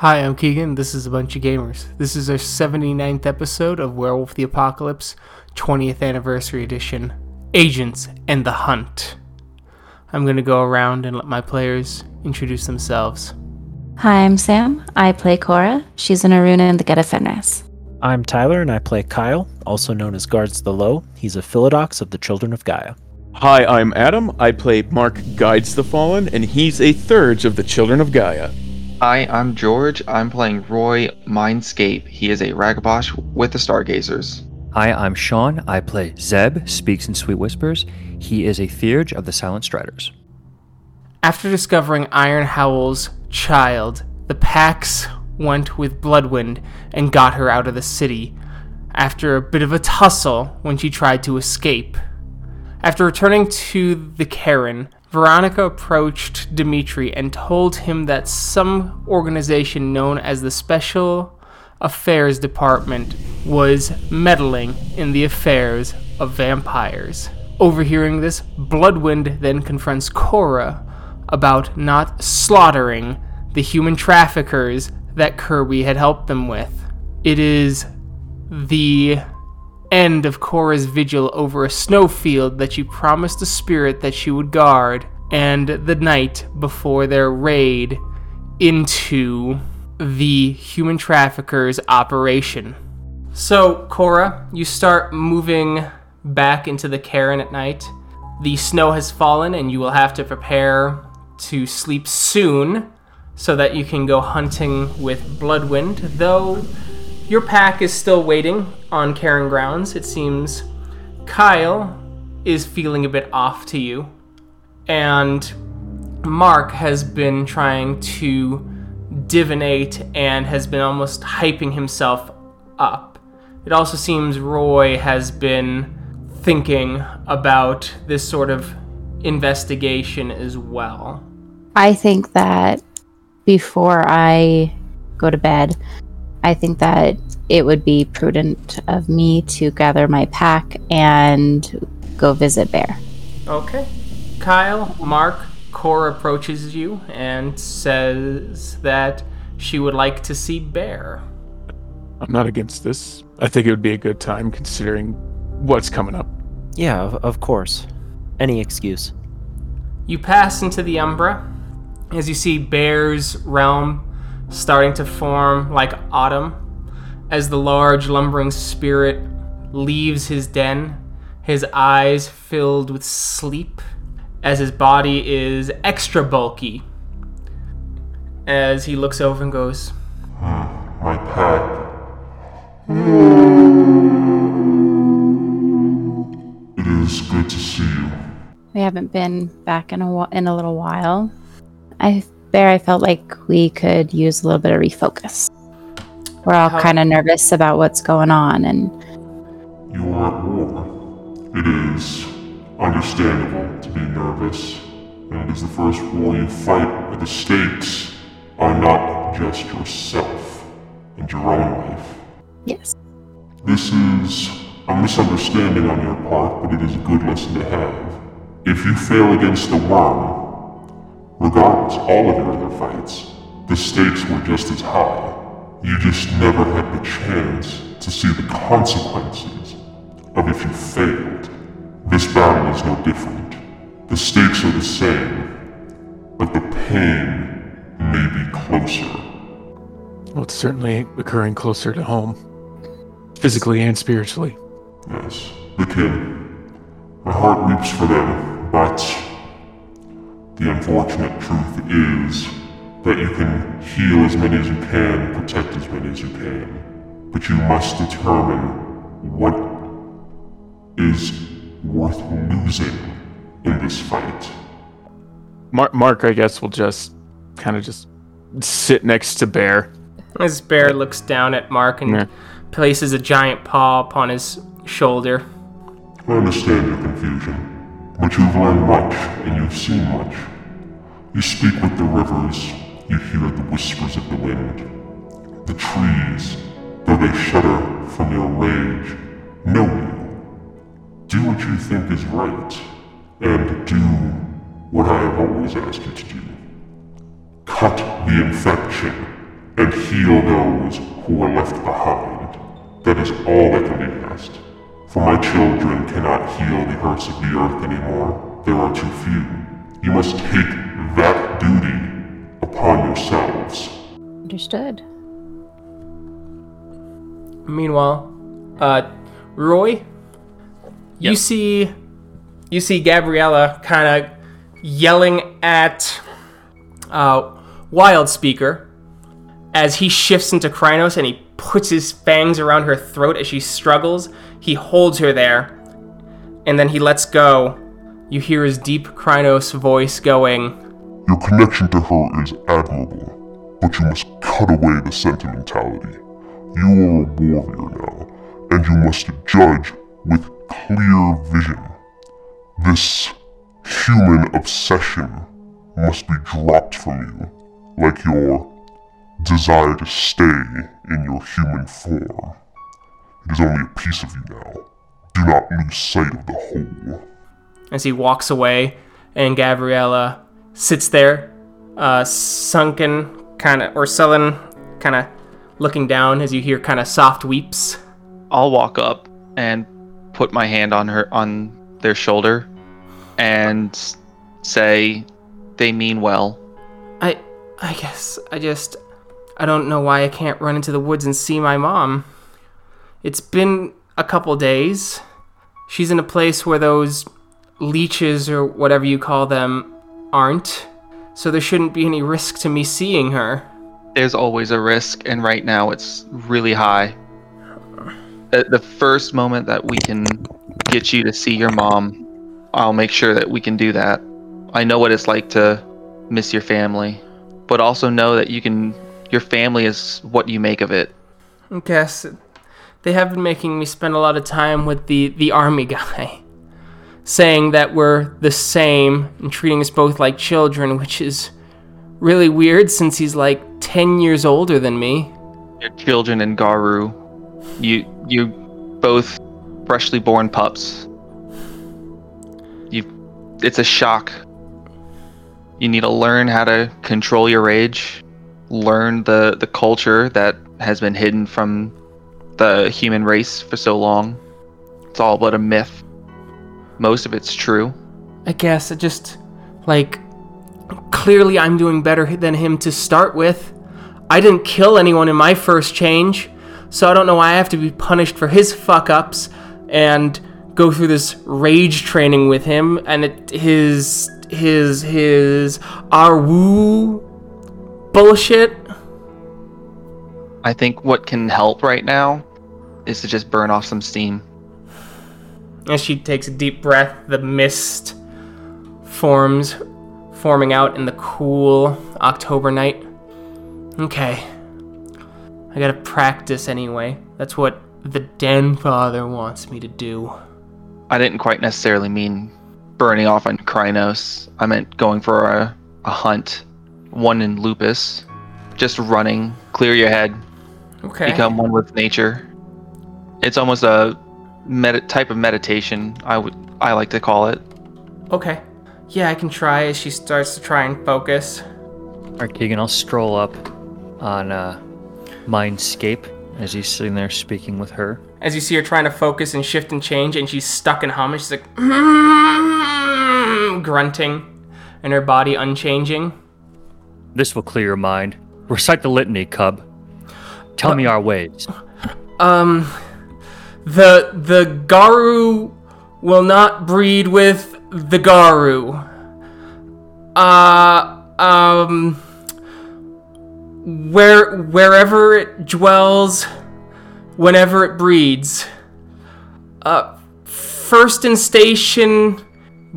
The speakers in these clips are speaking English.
Hi, I'm Keegan. This is a bunch of gamers. This is our 79th episode of Werewolf the Apocalypse 20th Anniversary Edition Agents and the Hunt. I'm going to go around and let my players introduce themselves. Hi, I'm Sam. I play Cora. She's an Ahroun in the Get of Fenris. I'm Tyler, and I play Kyle, also known as Guards the Low. He's a Philodox of the Children of Gaia. Hi, I'm Adam. I play Mark Guides the Fallen, and he's a Theurge of the Children of Gaia. Hi, I'm George. I'm playing Roy Mindscape. He is a Ragabash with the Stargazers. Hi, I'm Sean. I play Zeb, speaks in sweet whispers. He is a Theurge of the Silent Striders. After discovering Iron Howl's child, the packs went with Bloodwind and got her out of the city after a bit of a tussle when she tried to escape. After returning to the caern, Veronica approached Dimitri and told him that some organization known as the Special Affairs Department was meddling in the affairs of vampires. Overhearing this, Bloodwind then confronts Cora about not slaughtering the human traffickers that Kirby had helped them with. It is the end of Cora's vigil over a snowfield that she promised the spirit that she would guard, and the night before their raid into the human traffickers operation. So, Cora, you start moving back into the caern at night. The snow has fallen, and you will have to prepare to sleep soon so that you can go hunting with Bloodwind, though your pack is still waiting on caern grounds. It seems Kyle is feeling a bit off to you, and Mark has been trying to divinate and has been almost hyping himself up. It also seems Roy has been thinking about this sort of investigation as well. I think that before I go to bed, I think that it would be prudent of me to gather my pack and go visit Bear. Okay. Kyle, Mark, Cora approaches you and says that she would like to see Bear. I'm not against this. I think it would be a good time considering what's coming up. Yeah, of, of course. Any excuse. You pass into the Umbra as you see Bear's realm starting to form like autumn as the large lumbering spirit leaves his den, his eyes filled with sleep, as his body is extra bulky. As he looks over and goes, hmm, My pack. Hmm. It is good to see you. We haven't been back in a wh- in a little while. I Bear, I felt like we could use a little bit of refocus. We're all How- kind of nervous about what's going on, and You are at war. It is understandable to be nervous, and it is the first war you fight where the stakes are not just yourself and your own life. yes, This is a misunderstanding on your part, but it is a good lesson to have. If you fail against the Wyrm, regardless all of your other fights, the stakes were just as high. You just never had the chance to see the consequences of if you failed. This battle is no different. The stakes are the same, but the pain may be closer. Well, it's certainly occurring closer to home, physically and spiritually. Yes, the kid. My heart weeps for them, but the unfortunate truth is that you can heal as many as you can, protect as many as you can, but you must determine what is worth losing in this fight. Mark, Mark I guess, will just kind of just sit next to Bear. as Bear looks down at Mark and Yeah. places a giant paw upon his shoulder. I understand your confusion, but you've learned much and you've seen much. You speak with the rivers, you hear the whispers of the wind. The trees, though they shudder from your rage, know you. Do what you think is right, and do what I have always asked you to do. Cut the infection and heal those who are left behind. That is all that can be asked. For my children cannot heal the hurts of the earth anymore. There are too few. You must take that duty upon yourselves. Understood. Meanwhile, uh, Roy, you see, you see Gabriella kind of yelling at uh, Wild Speaker as he shifts into Crinos and he puts his fangs around her throat as she struggles. He holds her there, and then he lets go. You hear his deep Crinos voice going, Your connection to her is admirable, but you must cut away the sentimentality. You are a warrior now, and you must judge with clear vision. This human obsession must be dropped from you, like your desire to stay in your human form. It is only a piece of you now. Do not lose sight of the whole. as he walks away, and Gabriella sits there, uh, sunken, kind of, or sullen, kind of looking down as you hear kind of soft weeps. I'll walk up and put my hand on her on their shoulder and say they mean well. I, I guess I just, I don't know why I can't run into the woods and see my mom. It's been a couple days. She's in a place where those leeches or whatever you call them aren't, so there shouldn't be any risk to me seeing her. There's always a risk, and right now it's really high. At the first moment that we can get you to see your mom, I'll make sure that we can do that. I know what it's like to miss your family, but also know that you can. Your family is what you make of it. I guess they have been making me spend a lot of time with the the army guy, saying that we're the same and treating us both like children, which is really weird since he's like 10 years older than me. Your children and Garou, you you both freshly born pups. You, it's a shock. You need to learn how to control your rage, learn the the culture that has been hidden from the human race for so long. It's all but a myth. Most of it's true. I guess it just like clearly I'm doing better than him to start with. I didn't kill anyone in my first change, so I don't know why I have to be punished for his fuck ups and go through this rage training with him and it, his his his Arwu bullshit. I think what can help right now is to just burn off some steam. As she takes a deep breath, the mist forms, forming out in the cool October night. Okay. I gotta practice anyway. That's what the Den Father wants me to do. I didn't quite necessarily mean burning off on Crinos. I meant going for a, a hunt, one in Lupus. Just running, clear your head, Okay. become one with nature. It's almost a med- type of meditation. I would I like to call it. okay. Yeah, I can try as she starts to try and focus. Alright, Keegan, I'll stroll up on uh, Mindscape as he's sitting there speaking with her. As you see her trying to focus and shift and change, and she's stuck in hum, and she's like grunting, and her body unchanging. This will clear your mind. Recite the litany, cub. Tell me our ways. Um, the the Garou will not breed with the Garou. Uh, um, where wherever it dwells, whenever it breeds. Uh, first in station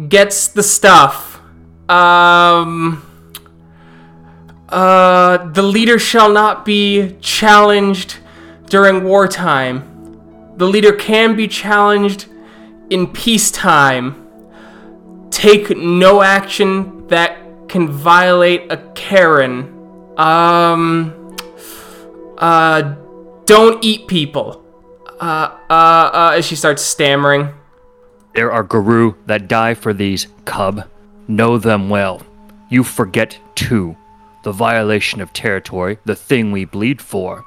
gets the stuff. Um. Uh, the leader shall not be challenged during wartime. The leader can be challenged in peacetime. Take no action that can violate a caern. Um, uh, don't eat people. Uh, uh, uh, as she starts stammering. There are Garou that die for these, cub. Know them well. You forget too. The violation of territory, the thing we bleed for,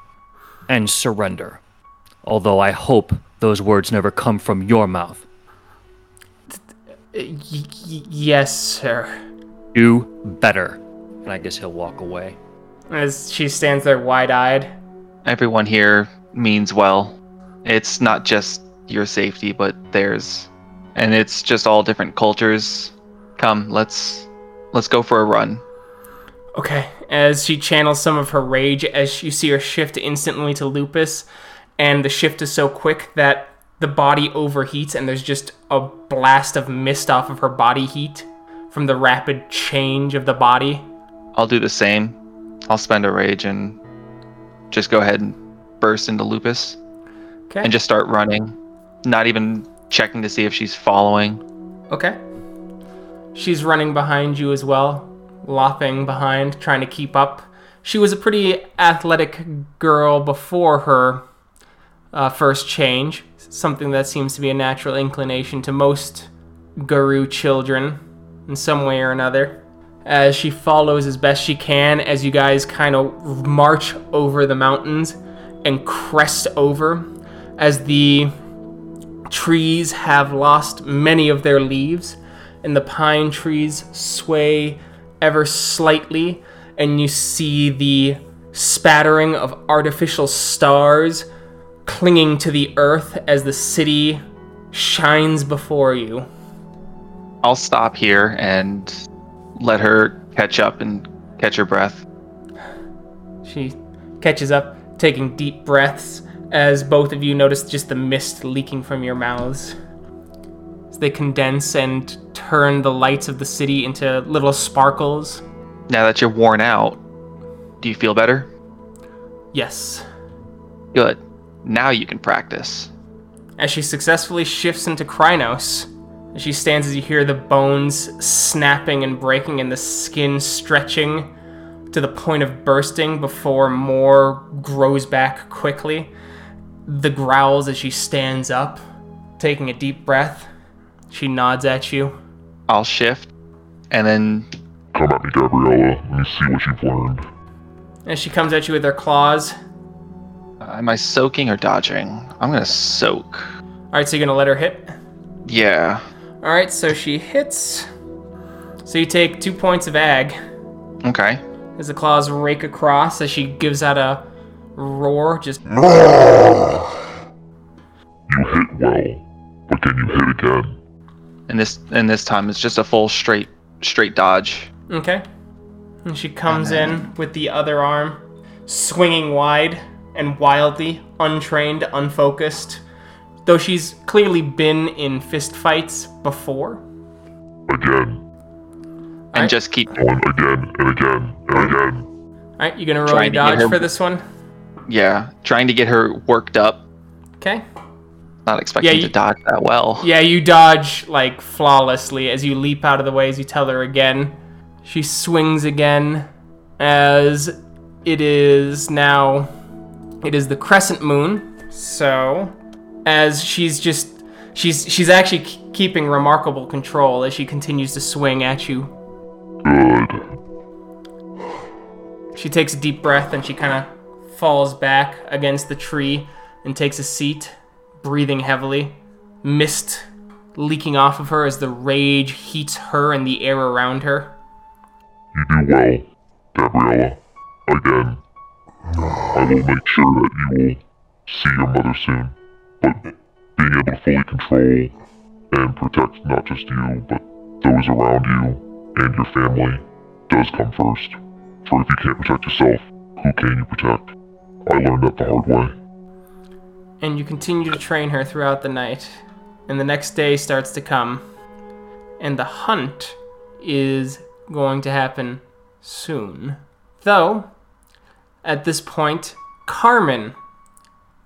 and surrender. Although I hope those words never come from your mouth. Y- y- yes, sir. Do better. And I guess he'll walk away. As she stands there wide eyed. Everyone here means well. It's not just your safety, but theirs. And it's just all different cultures. Come, let's let's go for a run. Okay, as she channels some of her rage, as you see her shift instantly to lupus, and the shift is so quick that the body overheats, and there's just a blast of mist off of her body heat from the rapid change of the body. I'll do the same. I'll spend a rage and just go ahead and burst into lupus Okay. and just start running. Not even checking to see if she's following. Okay. She's running behind you as well, lopping behind, trying to keep up. She was a pretty athletic girl before her uh, first change, something that seems to be a natural inclination to most Garou children in some way or another. As she follows as best she can, as you guys kind of march over the mountains and crest over, as the trees have lost many of their leaves, and the pine trees sway ever slightly, and you see the spattering of artificial stars clinging to the earth as the city shines before you. I'll stop here and let her catch up and catch her breath. She catches up, taking deep breaths, as both of you notice just the mist leaking from your mouths. As they condense and turn the lights of the city into little sparkles. Now that you're worn out, do you feel better? Yes. Good. Now you can practice. as she successfully shifts into Crinos. As she stands as you hear the bones snapping and breaking and the skin stretching to the point of bursting before more grows back quickly. The growls as she stands up, taking a deep breath. She nods at you. I'll shift and then Come at me, Gabriella. Let me see what you've learned. As she comes at you with her claws. uh, am I soaking or dodging? I'm gonna soak. Alright, so you're gonna let her hit? Yeah. Alright, so she hits. So you take two points of ag. Okay. as the claws rake across as she gives out a roar just You hit well, but can you hit again? And this and this time it's just a full straight straight dodge. okay and she comes in with the other arm swinging wide and wildly untrained unfocused though she's clearly been in fist fights before Again. And Alright. just keep One again and again and again. all right you gonna roll Trying your to dodge her- for this one yeah, trying to get her worked up. okay Not expecting you- to dodge that well. yeah you dodge like flawlessly as you leap out of the way as you tell her again she swings again as it is now it is the crescent moon so as she's just she's she's actually k- keeping remarkable control as she continues to swing at you Good. she takes a deep breath and she kind of falls back against the tree and takes a seat breathing heavily mist leaking off of her as the rage heats her and the air around her You do well, Gabriella. Again. I will make sure that you will see your mother soon. But being able to fully control and protect not just you, but those around you and your family does come first. For if you can't protect yourself, who can you protect? I learned that the hard way. And you continue to train her throughout the night. And the next day starts to come, and the hunt is going to happen soon. Though, at this point, Carmen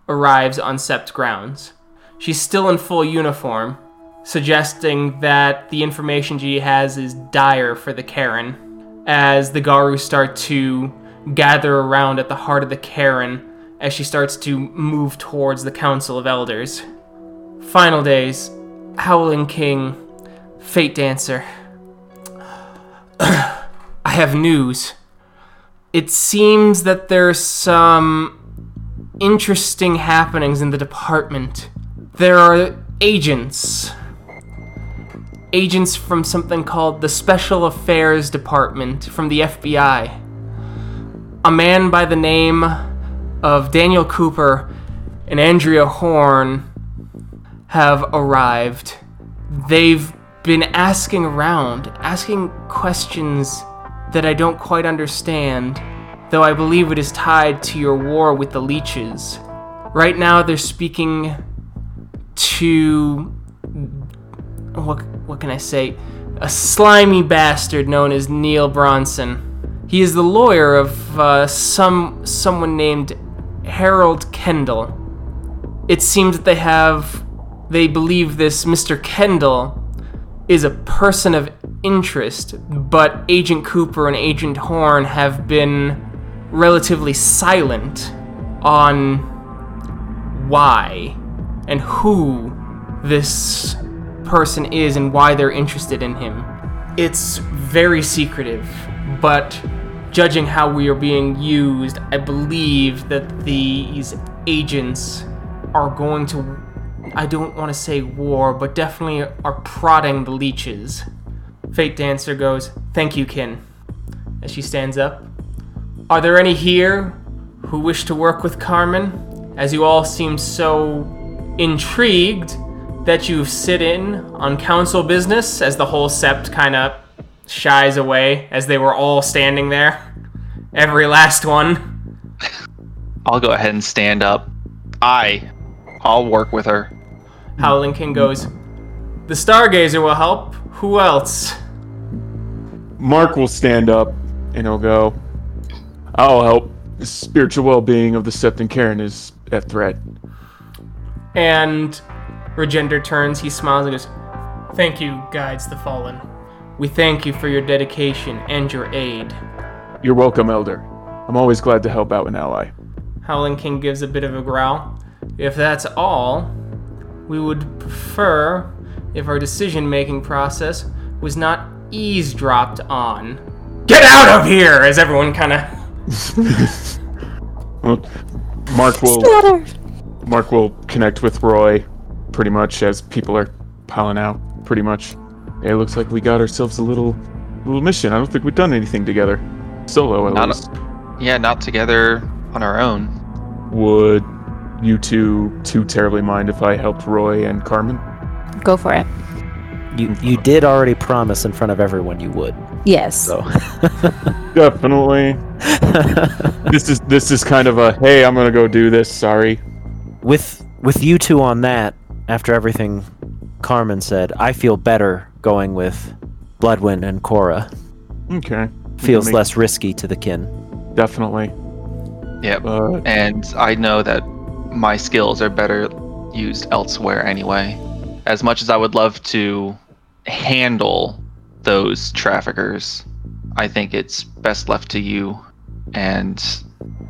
arrives on Sept grounds. She's still in full uniform, suggesting that the information she has is dire for the caern, as the Garou start to gather around at the heart of the caern as she starts to move towards the Council of Elders. Final days, Howling King, Fate Dancer. I have news. it seems that there's some interesting happenings in the department. There are agents. Agents from something called the Special Affairs Department from the FBI. A man by the name of Daniel Cooper and Andrea Horn have arrived. They've been asking around, asking questions that I don't quite understand, though I believe it is tied to your war with the leeches. Right now, they're speaking to. What, what can I say? A slimy bastard known as Neil Bronson. He is the lawyer of uh, some someone named Harold Kendall. It seems that they have they believe this Mr. Kendall is a person of interest, but Agent Cooper and Agent Horn have been relatively silent on why and who this person is and why they're interested in him. It's very secretive, but judging how we are being used, I believe that these agents are going to I don't want to say war, but definitely are prodding the leeches. Fate Dancer goes, Thank you, Kin. As she stands up. Are there any here who wish to work with Carmen? As you all seem so intrigued that you sit in on council business as the whole sept kind of shies away as they were all standing there. Every last one. I'll go ahead and stand up. I, I'll work with her. Howling King goes, The Stargazer will help. Who else? Mark will stand up and he'll go, I'll help. The spiritual well being of the Septon caern is at threat. And Regender turns, he smiles and goes, Thank you, Guides the Fallen. We thank you for your dedication and your aid. You're welcome, Elder. I'm always glad to help out an ally. Howling King gives a bit of a growl. If that's all, we would prefer if our decision making process was not eavesdropped on. Get out of here! As everyone kind of. Mark will Mark will connect with Roy pretty much as people are piling out. Pretty much. It looks like we got ourselves a little little mission. I don't think we've done anything together. Solo at Not least. Yeah, not together on our own. Would you two too terribly mind if I helped Roy and Carmen? Go for it. You you did already promise in front of everyone you would. Yes. So Definitely. this is this is kind of a hey, I'm gonna go do this. Sorry. with with you two on that, after everything Carmen said, I feel better going with Bloodwind and Cora. Okay. Feels Make- less risky to the kin. Definitely. Yep. But And I know that my skills are better used elsewhere anyway. As much as I would love to handle those traffickers, I think it's best left to you and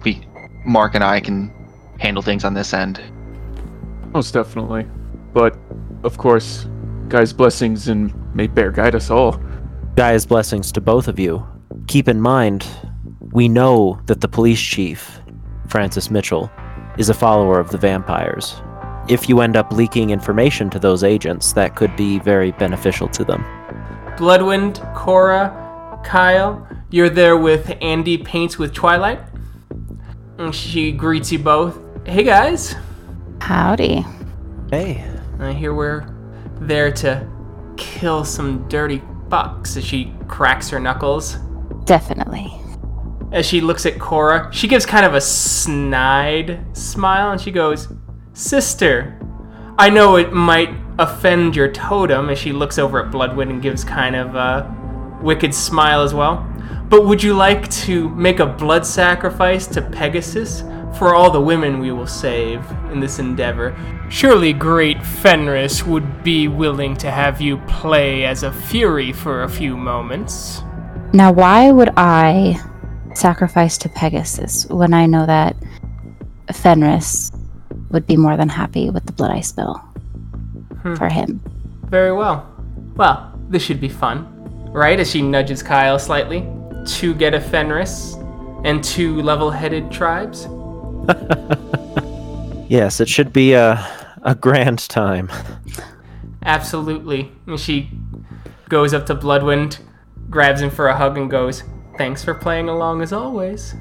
we Mark and I can handle things on this end. most definitely. But of course, guys' blessings and may bear guide us all. Guy's blessings to both of you. Keep in mind, we know that the police chief, Francis Mitchell, is a follower of the vampires. If you end up leaking information to those agents, that could be very beneficial to them. Bloodwind, Cora, Kyle, you're there with Andy Paints with Twilight. And she greets you both. Hey guys, Howdy. Hey, I hear we're there to kill some dirty fucks as she cracks her knuckles. Definitely. As she looks at Cora, she gives kind of a snide smile and she goes, Sister, I know it might offend your totem as she looks over at Bloodwind and gives kind of a wicked smile as well. But would you like to make a blood sacrifice to Pegasus for all the women we will save in this endeavor? Surely great Fenris would be willing to have you play as a fury for a few moments. Now, why would I sacrifice to Pegasus when I know that Fenris would be more than happy with the blood I spill hmm. for him? Very well. Well, this should be fun, right? As she nudges Kyle slightly to get a Fenris and two level headed tribes. Yes, it should be a, a grand time. Absolutely. And she goes up to Bloodwind, grabs him for a hug, and goes, Thanks for playing along as always.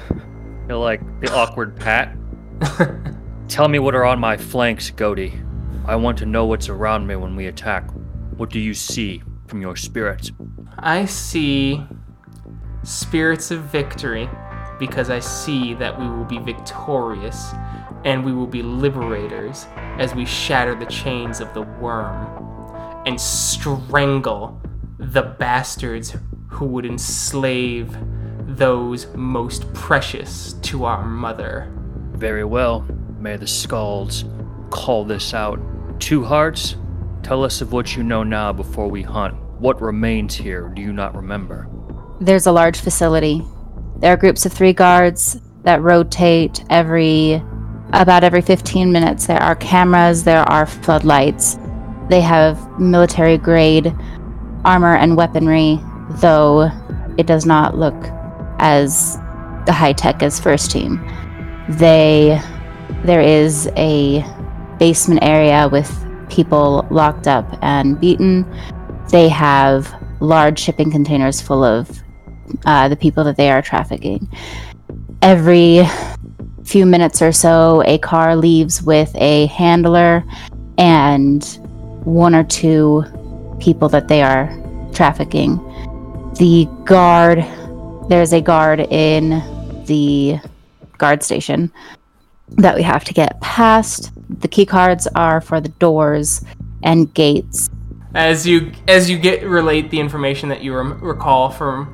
You're like the awkward pat. Tell me what are on my flanks, Goaty. I want to know what's around me when we attack. What do you see from your spirits? I see spirits of victory because I see that we will be victorious and we will be liberators as we shatter the chains of the Wyrm and strangle the bastards who would enslave those most precious to our mother. Very well. May the skulls call this out. Two hearts, tell us of what you know now before we hunt. What remains here do you not remember? There's a large facility. There are groups of three guards that rotate every about every 15 minutes. There are cameras, there are floodlights. They have military grade armor and weaponry, though it does not look as high tech as first team. They there is a basement area with people locked up and beaten. They have large shipping containers full of uh, the people that they are trafficking. Every few minutes or so, a car leaves with a handler and one or two people that they are trafficking. The guard, there's a guard in the guard station that we have to get past. The key cards are for the doors and gates. As you as you get relate the information that you rem- recall from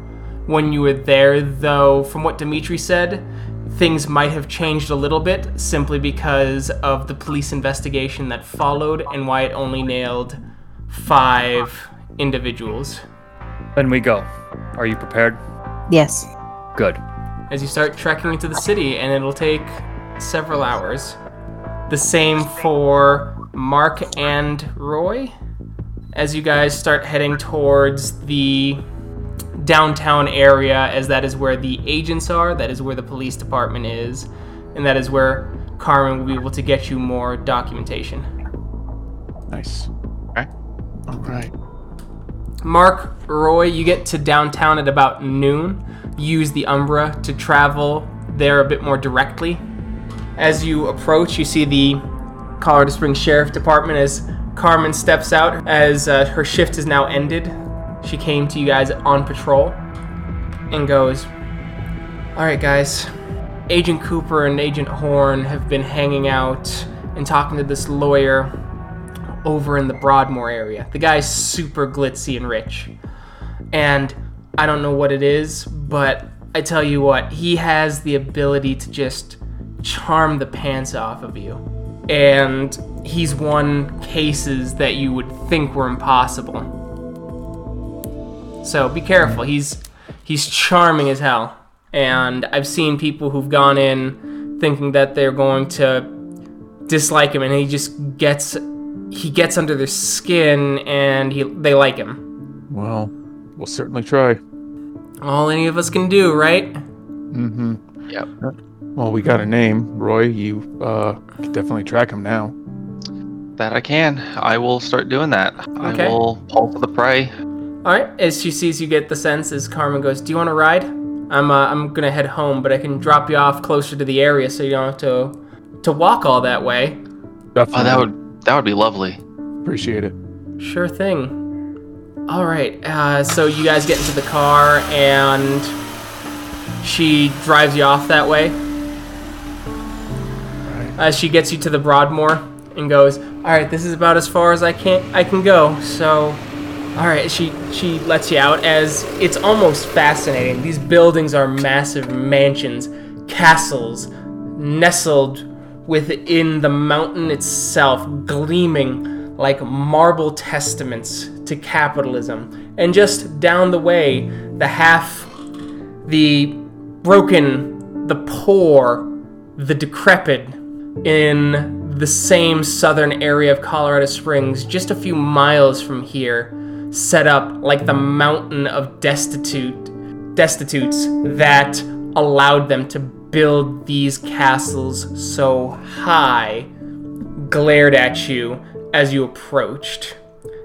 when you were there, though, from what Dimitri said, things might have changed a little bit simply because of the police investigation that followed and why it only nailed five individuals. Then we go. Are you prepared? Yes. Good. As you start trekking into the city, and it'll take several hours. The same for Mark and Roy. As you guys start heading towards the downtown area, as that is where the agents are, that is where the police department is, and that is where Carmen will be able to get you more documentation. Nice. All right. Mark, Roy, you get to downtown at about noon. Use the Umbra to travel there a bit more directly. As you approach, you see the Colorado Springs Sheriff Department as Carmen steps out as uh, her shift is now ended. She came to you guys on patrol and goes, All right, guys. Agent Cooper and Agent Horn have been hanging out and talking to this lawyer over in the Broadmoor area. The guy's super glitzy and rich. And I don't know what it is, but I tell you what, he has the ability to just charm the pants off of you. And he's won cases that you would think were impossible. So be careful. He's he's charming as hell. And I've seen people who've gone in thinking that they're going to dislike him and he just gets he gets under their skin and he they like him. Well, we'll certainly try. All any of us can do, right? Mm-hmm. Yep. Well, we got a name, Roy. You uh, can definitely track him now. That I can. I will start doing that. Okay. I will pull for the prey. All right. As she sees you get the sense, as Carmen goes, "Do you want to ride? I'm uh, I'm gonna head home, but I can drop you off closer to the area so you don't have to to walk all that way." Definitely. Oh, that would that would be lovely. appreciate it. Sure thing. All right. Uh, so you guys get into the car and she drives you off that way. As she gets you to the Broadmoor and goes, "All right, this is about as far as I can I can go." So, all right, she she lets you out as it's almost fascinating. These buildings are massive mansions, castles, nestled within the mountain itself, gleaming like marble testaments to capitalism. And just down the way, the half, the broken, the poor, the decrepit in the same southern area of Colorado Springs, just a few miles from here, set up like the mountain of destitute destitutes that allowed them to build these castles so high glared at you as you approached.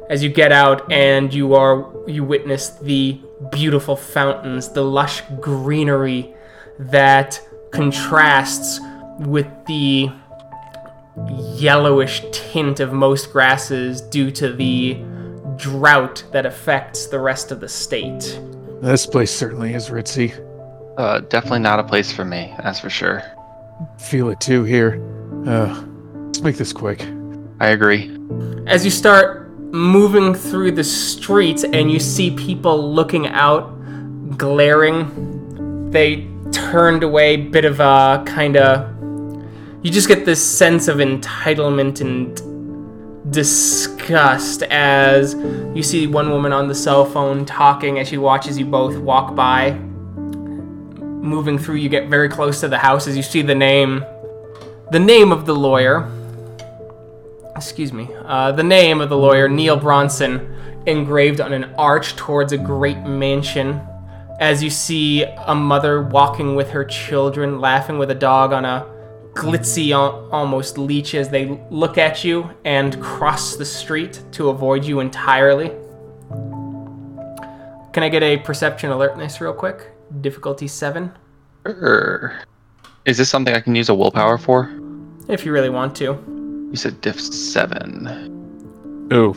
As you get out and you are you witness the beautiful fountains, the lush greenery that contrasts with the yellowish tint of most grasses due to the drought that affects the rest of the state. This place certainly is ritzy. Uh, definitely not a place for me, that's for sure. Feel it too here. Uh, let's make this quick. I agree. As you start moving through the streets and you see people looking out, glaring, they turned away, bit of a kind of. You just get this sense of entitlement and disgust as you see one woman on the cell phone talking as she watches you both walk by. Moving through, you get very close to the house as you see the name. The name of the lawyer. Excuse me. Uh, the name of the lawyer, Neil Bronson, engraved on an arch towards a great mansion as you see a mother walking with her children, laughing with a dog on a glitzy, almost leech as they look at you and cross the street to avoid you entirely. Can I get a perception alertness real quick? Difficulty 7, Err. Is this something I can use a willpower for? if you really want to. You said diff 7. Ooh.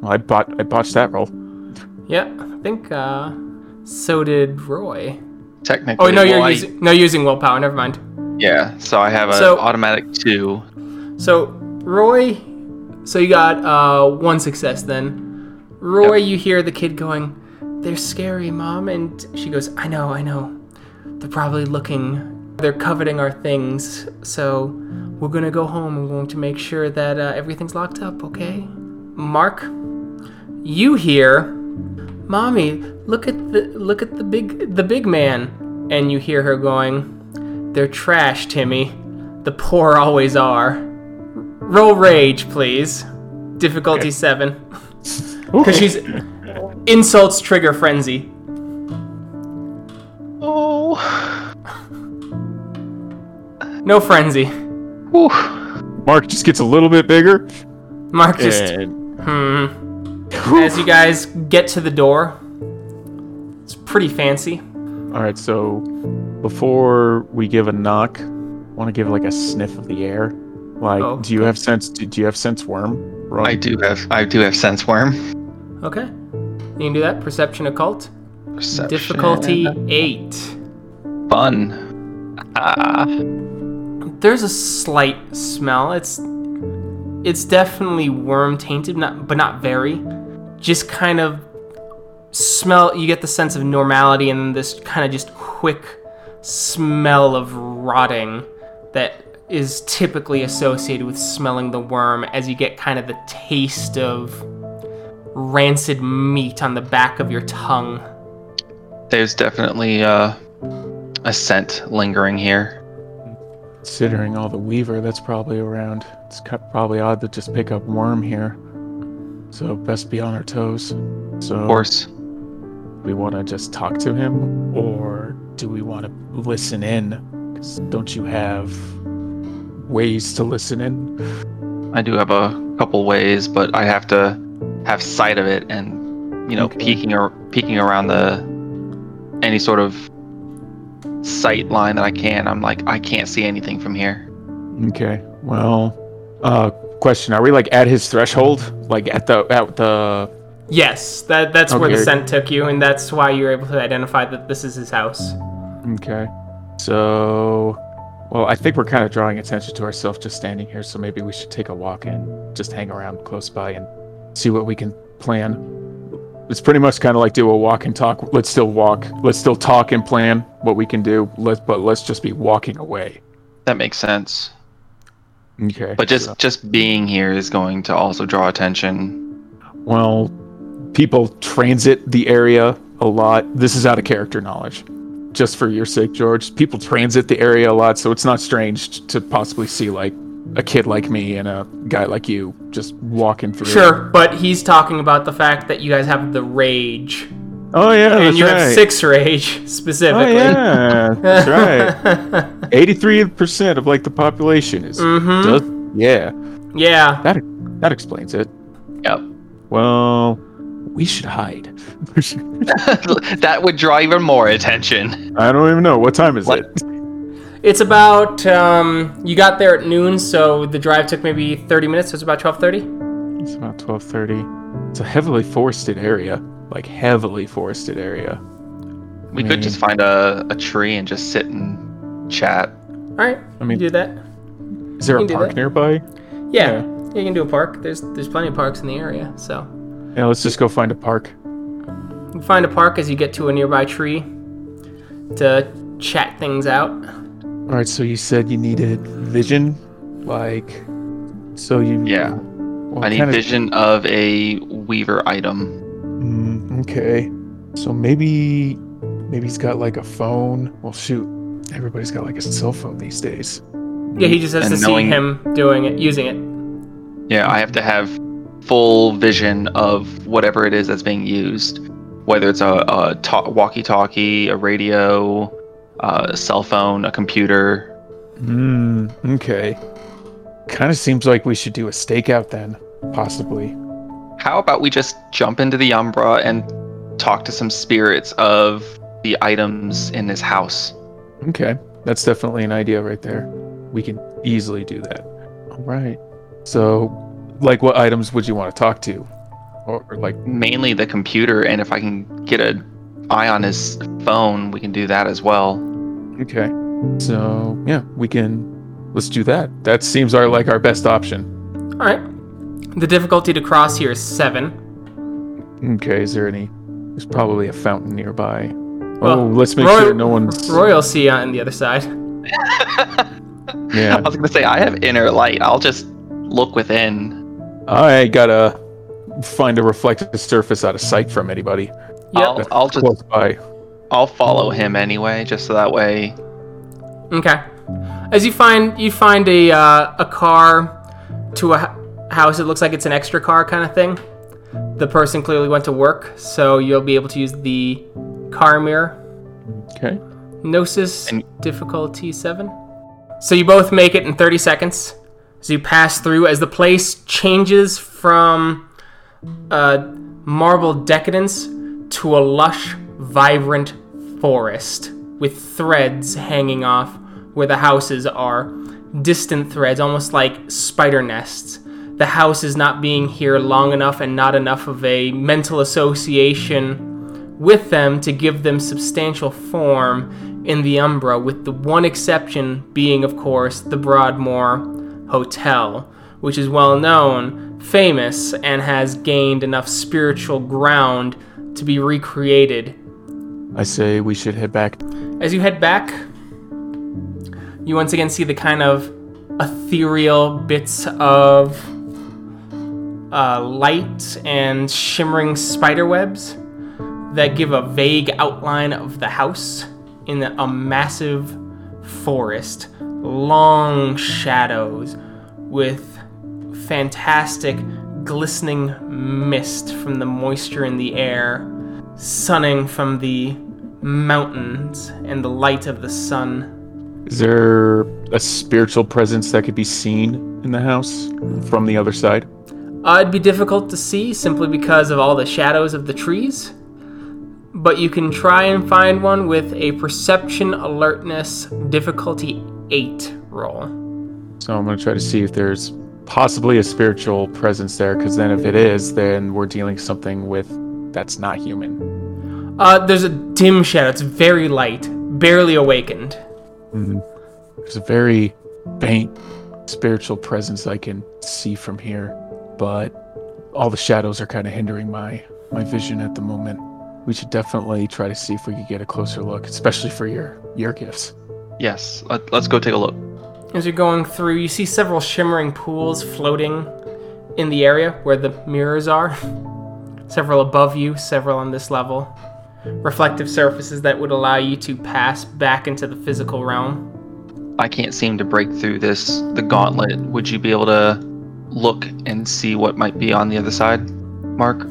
Well, I bot I botched that roll. Yeah, I think uh, so did Roy. Technically. Oh no, you're well, I- using no using willpower. Never mind. Yeah, so I have an So- automatic 2. So Roy, so you got uh, one success then. Roy, you hear the kid going, "They're scary, mom," and she goes, "I know, I know. They're probably looking. They're coveting our things. So we're gonna go home. and We're going to make sure that uh, everything's locked up. Okay?" Mark, you hear, "Mommy, look at the look at the big the big man," and you hear her going, "They're trash, Timmy. The poor always are." Roll rage, please. Difficulty seven. Because she's insults trigger frenzy. Oh. No frenzy. Whew. Mark just gets a little bit bigger. Mark just and hmm. As you guys get to the door, it's pretty fancy. all right, so before we give a knock, want to give like a sniff of the air. Like, Oh. do you have sense? Do, do you have sense Wyrm? Roy? I do have I do have sense Wyrm. Okay, you can do that. Perception occult. Perception. Difficulty eight. Fun. Ah. There's a slight smell. It's it's definitely Wyrm tainted, not but not very. Just kind of smell. You get the sense of normality, and this kind of just quick smell of rotting that is typically associated with smelling the Wyrm. As you get kind of the taste of rancid meat on the back of your tongue. There's definitely uh, a scent lingering here. Considering all the weaver that's probably around, it's probably odd to just pick up Wyrm here. So best be on our toes. So Of course. we want to just talk to him, or do we want to listen in? 'Cause don't you have ways to listen in? I do have a couple ways, but I have to have sight of it and you know Okay. peeking or peeking around the any sort of sight line that I can. I'm like I can't see anything from here. Okay. Well, uh, question: Are we like at his threshold? Like at the at the? Yes, that that's where the scent took you, and that's why you're able to identify that this is his house. Okay. So, well, I think we're kind of drawing attention to ourselves just standing here. So maybe we should take a walk and just hang around close by and see what we can plan. It's pretty much kind of like do a walk and talk. Let's still walk. Let's still talk and plan what we can do. Let's but let's just be walking away. That makes sense. Okay. But just so- just being here is going to also draw attention. Well, people transit the area a lot. This is out of character knowledge. Just for your sake, George. People transit the area a lot, so it's not strange to possibly see like a kid like me and a guy like you just walking through. Sure, but he's talking about the fact that you guys have the rage Oh yeah, and that's you right. have six rage Oh specifically. yeah, that's right. Eighty-three percent of like the population is. mm-hmm. Does, yeah, Yeah. that that explains it. Yep. Well, we should hide. that would draw even more attention. I don't even know what time is What? it. It's about um you got there at noon, so the drive took maybe 30 minutes, so it's about 12:30. It's about twelve thirty. It's a heavily forested area, like heavily forested area. We could just find a, a tree and just sit and chat. All right. I mean- do that. Is there a park that. nearby? Yeah. You can do a park. There's there's plenty of parks in the area, so Yeah, let's just go find a park. you find a park as you get to a nearby tree to chat things out. All right, so you said you needed vision, like, so you. Yeah. Well, I need kinda- vision of a weaver item. Mm, okay, so maybe, maybe he's got like a phone. Well, shoot, everybody's got like a cell phone these days. Yeah, he just has And to knowing- see him doing it, using it. Yeah, I have to have full vision of whatever it is that's being used, whether it's a, a ta- walkie-talkie, a radio, uh, a cell phone, a computer. Hmm. Okay. Kind of seems like we should do a stakeout then, possibly. How about we just jump into the Umbra and talk to some spirits of the items in this house? Okay, that's definitely an idea right there. We can easily do that. All right. So, like, what items would you want to talk to, or, or like? Mainly the computer, and if I can get an eye on his phone, we can do that as well. Okay. So yeah, we can. Let's do that. That seems our like our best option. All right. The difficulty to cross here is seven. Okay. Is there any? There's probably a fountain nearby. Well, oh, let's make Roy- sure no one's. Royal will see you on the other side. Yeah. I was gonna say I have inner light. I'll just look within. I gotta find a reflective surface out of sight from anybody. Yep. I'll, I'll just Close by. I'll follow him anyway, just so that way. Okay. As you find you find a uh, a car to a house, it looks like it's an extra car kind of thing. The person clearly went to work, so you'll be able to use the car mirror. Okay. Gnosis And- difficulty seven. So you both make it in 30 seconds. So you pass through as the place changes from uh, marble decadence to a lush, vibrant forest with threads hanging off where the houses are. Distant threads, almost like spider nests. The house is not being here long enough and not enough of a mental association with them to give them substantial form in the Umbra, with the one exception being, of course, the Broadmoor Hotel, which is well known, famous, and has gained enough spiritual ground to be recreated. I say we should head back. As you head back, you once again see the kind of ethereal bits of uh, light and shimmering spider webs that give a vague outline of the house in a massive forest. Long shadows with fantastic glistening mist from the moisture in the air, sunning from the mountains and the light of the sun. Is there a spiritual presence that could be seen in the house from the other side? Uh, it'd be difficult to see simply because of all the shadows of the trees, but you can try and find one with a perception alertness difficulty 8 roll. So I'm gonna try to see if there's possibly a spiritual presence there, because then if it is, then we're dealing something with that's not human. Uh, there's a dim shadow, it's very light, barely awakened. There's a very faint spiritual presence I can see from here, but all the shadows are kind of hindering my my vision at the moment. We should definitely try to see if we could get a closer look, especially for your your gifts. Yes, let, let's go take a look. As you're going through, you see several shimmering pools floating in the area where the mirrors are. several above you, several on this level. Reflective surfaces that would allow you to pass back into the physical realm. I can't seem to break through this the gauntlet. Would you be able to look and see what might be on the other side, Mark?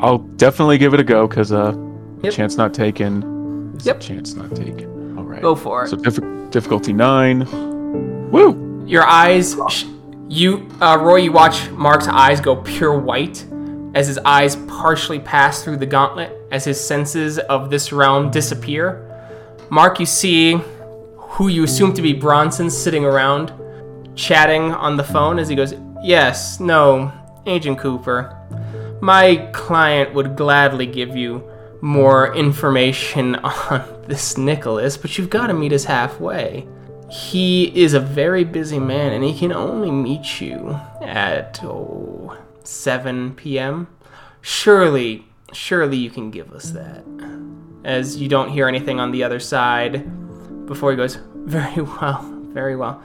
I'll definitely give it a go because uh, Yep. Chance not taken. Is Yep. Chance not taken. All right. Go for it. So diffi- difficulty nine. Woo! Your eyes, sh- you, uh, Roy, you watch Mark's eyes go pure white as his eyes partially pass through the gauntlet as his senses of this realm disappear. Mark, you see who you assume to be Bronson sitting around, chatting on the phone as he goes, Yes, no, Agent Cooper. My client would gladly give you more information on this Nicholas, but you've got to meet us halfway. He is a very busy man and he can only meet you at oh, 7 p.m. Surely, surely you can give us that. As you don't hear anything on the other side before he goes, Very well, very well.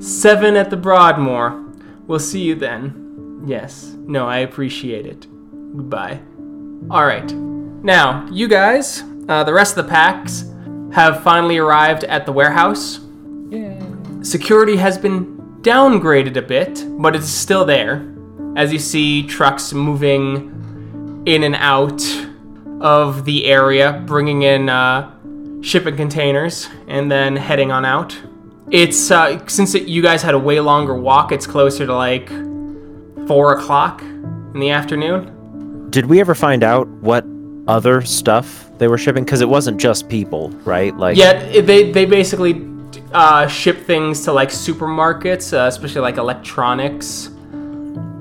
7 at the Broadmoor. We'll see you then. Yes, no, I appreciate it. Goodbye. Alright. Now, you guys, uh, the rest of the packs, have finally arrived at the warehouse. Security has been downgraded a bit, but it's still there. As you see trucks moving in and out of the area, bringing in uh, shipping containers, and then heading on out. It's uh, since it, you guys had a way longer walk, it's closer to like four o'clock in the afternoon. Did we ever find out what other stuff they were shipping? Because it wasn't just people, right? Like, Yeah, they they basically uh, ship things to like supermarkets, uh, especially like electronics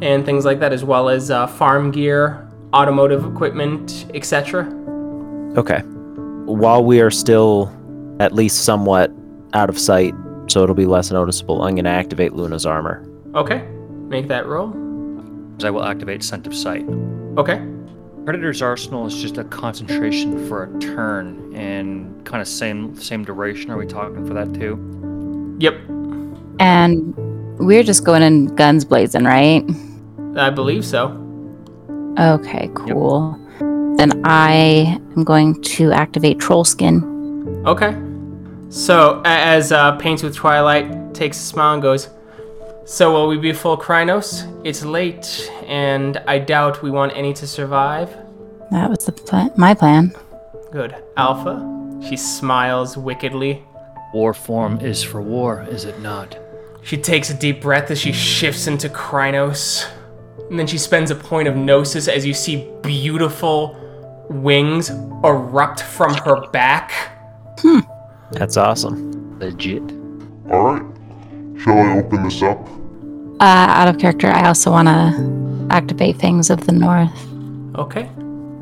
and things like that, as well as uh, farm gear, automotive equipment, etc. Okay. While we are still at least somewhat out of sight, so it'll be less noticeable, I'm going to activate Luna's armor. Okay, make that roll. I will activate Scent of Sight. Okay, Predator's Arsenal is just a concentration for a turn, and kind of same same duration. Are we talking for that too? yep, And we're just going in guns blazing, right? I believe so. Okay, cool. Then I am going to activate Troll Skin. Okay, so as uh, Paints with Twilight takes a smile and goes, "So will we be full Crinos? It's late, and I doubt we want any to survive." That was the plan. My plan. Good. Alpha. She smiles wickedly. War form is for war, is it not? She takes a deep breath as she shifts into Crinos. And then she spends a point of gnosis as you see beautiful wings erupt from her back. That's awesome. Legit. Alright. Shall I open this up? Uh, out of character, I also want to activate Fangs of the North. Okay.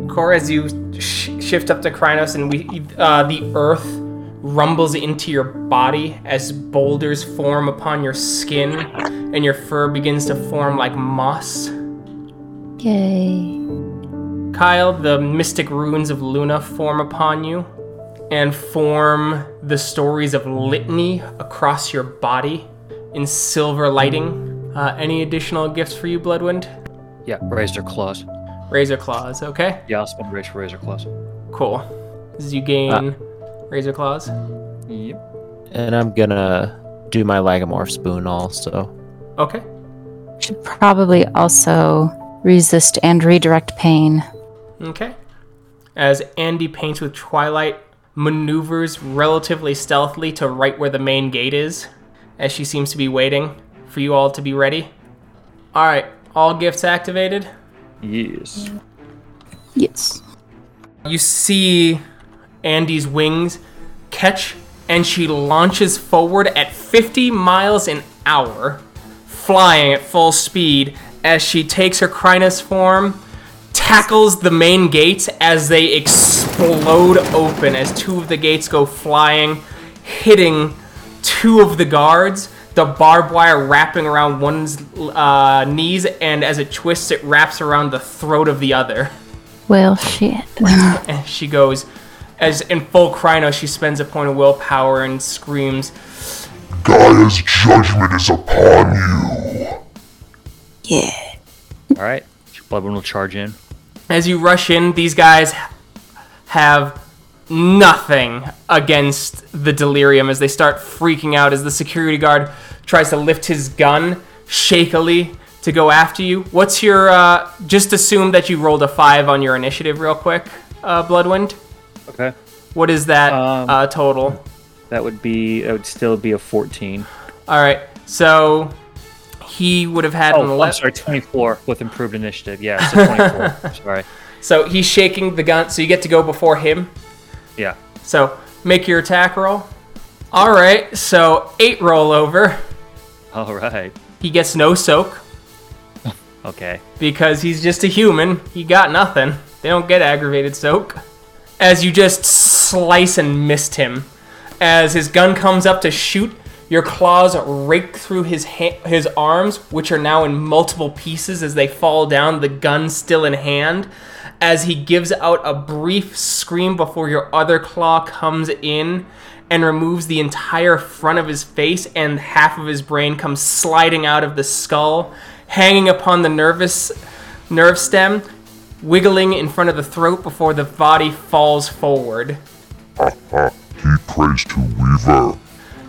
Core, as you sh- shift up to Crinos and we, uh, the earth rumbles into your body as boulders form upon your skin and your fur begins to form like moss. Yay. Kyle, the mystic runes of Luna form upon you and form the stories of litany across your body in silver lighting. Uh, any additional gifts for you, Bloodwind? Yeah, Razor Claws. Razor claws, okay? Yeah, I'll spend rage for Razor Claws. Cool. As you gain razor claws. Yep. And I'm going to do my Lagomorph spoon also. Okay. Should probably also resist and redirect pain. Okay. As Andy paints with Twilight, maneuvers relatively stealthily to right where the main gate is, as she seems to be waiting for you all to be ready. Alright, all gifts activated. Yes. Yes. You see Andy's wings catch, and she launches forward at 50 miles an hour, flying at full speed as she takes her Crinos form, tackles the main gates as they explode open as two of the gates go flying, hitting two of the guards. The barbed wire wrapping around one's uh, knees, and as it twists, it wraps around the throat of the other. Well, shit. And she goes, as in full Crinos, she spends a point of willpower and screams, Gaia's judgment is upon you. yeah. All right. Bloodwind will charge in. As you rush in, these guys have nothing against the delirium as they start freaking out as the security guard tries to lift his gun shakily to go after you. What's your, uh, just assume that you rolled a five on your initiative real quick, uh, Bloodwind. Okay. What is that Um, uh, total? That would be. It would still be a 14. All right. So he would have had an Oh, I'm sorry, 24 with improved initiative. Yeah, so 24. sorry. So he's shaking the gun. So you get to go before him. Yeah. So make your attack roll. All right. So eight roll over. All right. He gets no soak Okay. because he's just a human. He got nothing. They don't get aggravated soak. As you just slice and missed him. As his gun comes up to shoot, your claws rake through his ha- his arms, which are now in multiple pieces as they fall down, the gun still in hand. As he gives out a brief scream before your other claw comes in and removes the entire front of his face, and half of his brain comes sliding out of the skull, hanging upon the nervous nerve stem, wiggling in front of the throat before the body falls forward. He prays to Weaver.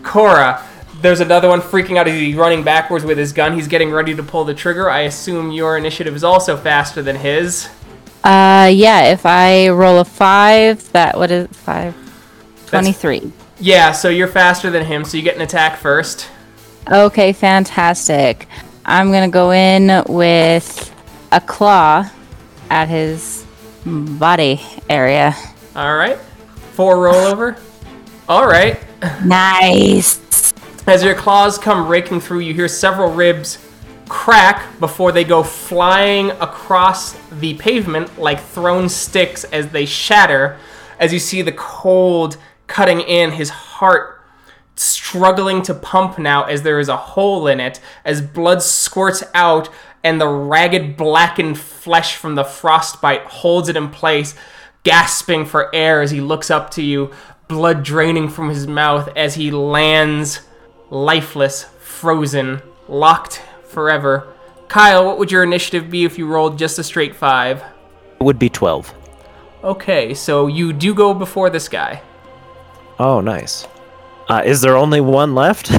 Cora, there's another one freaking out as he's running backwards with his gun. He's getting ready to pull the trigger. I assume your initiative is also faster than his. Uh, yeah, if I roll a five, that what is five? 23. Yeah, so you're faster than him, so you get an attack first. Okay, fantastic. I'm gonna go in with a claw at his body area. All right. Four rollover. All right. Nice. As your claws come raking through, you hear several ribs crack before they go flying across the pavement like thrown sticks as they shatter. As you see the cold cutting in, his heart struggling to pump now as there is a hole in it, as blood squirts out and the ragged blackened flesh from the frostbite holds it in place, gasping for air as he looks up to you, blood draining from his mouth as he lands lifeless, frozen, locked forever. Kyle, what would your initiative be if you rolled just a straight five? It would be 12. Okay, so you do go before this guy. Oh, nice. Uh, is there only one left?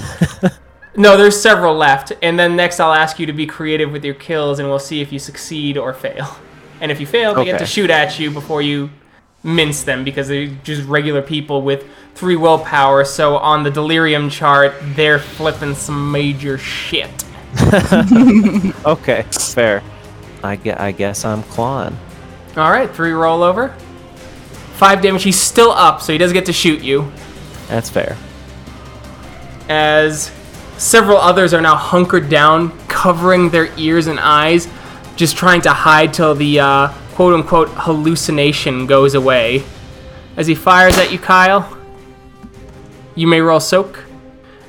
No, there's several left, and then next I'll ask you to be creative with your kills, and we'll see if you succeed or fail. And if you fail, they get to shoot at you before you mince them because they're just regular people with three willpower. So on the delirium chart, they're flipping some major shit. okay, fair. I, gue- I guess I'm clawing. All right, three rollover, five damage. He's still up, so he does get to shoot you. That's fair. as several others are now hunkered down, covering their ears and eyes, just trying to hide till the uh, quote unquote hallucination goes away. As he fires at you, Kyle, you may roll soak.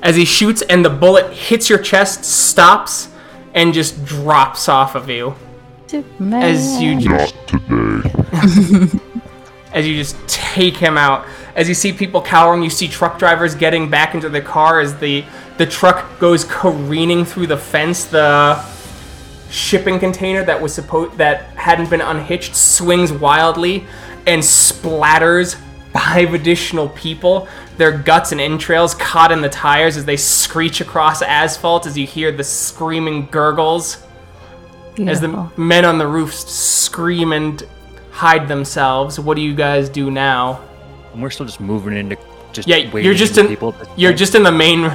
As he shoots and the bullet hits your chest, stops, and just drops off of you. As you just Not today. as you just take him out. As you see people cowering, you see truck drivers getting back into the car as the the truck goes careening through the fence. The shipping container that was supposed that hadn't been unhitched swings wildly and splatters five additional people. Their guts and entrails caught in the tires as they screech across asphalt as you hear the screaming gurgles as the men on the roofs scream and hide themselves. What do you guys do now? And we're still just moving into just Yeah, waiting you're just in people. you're just in the main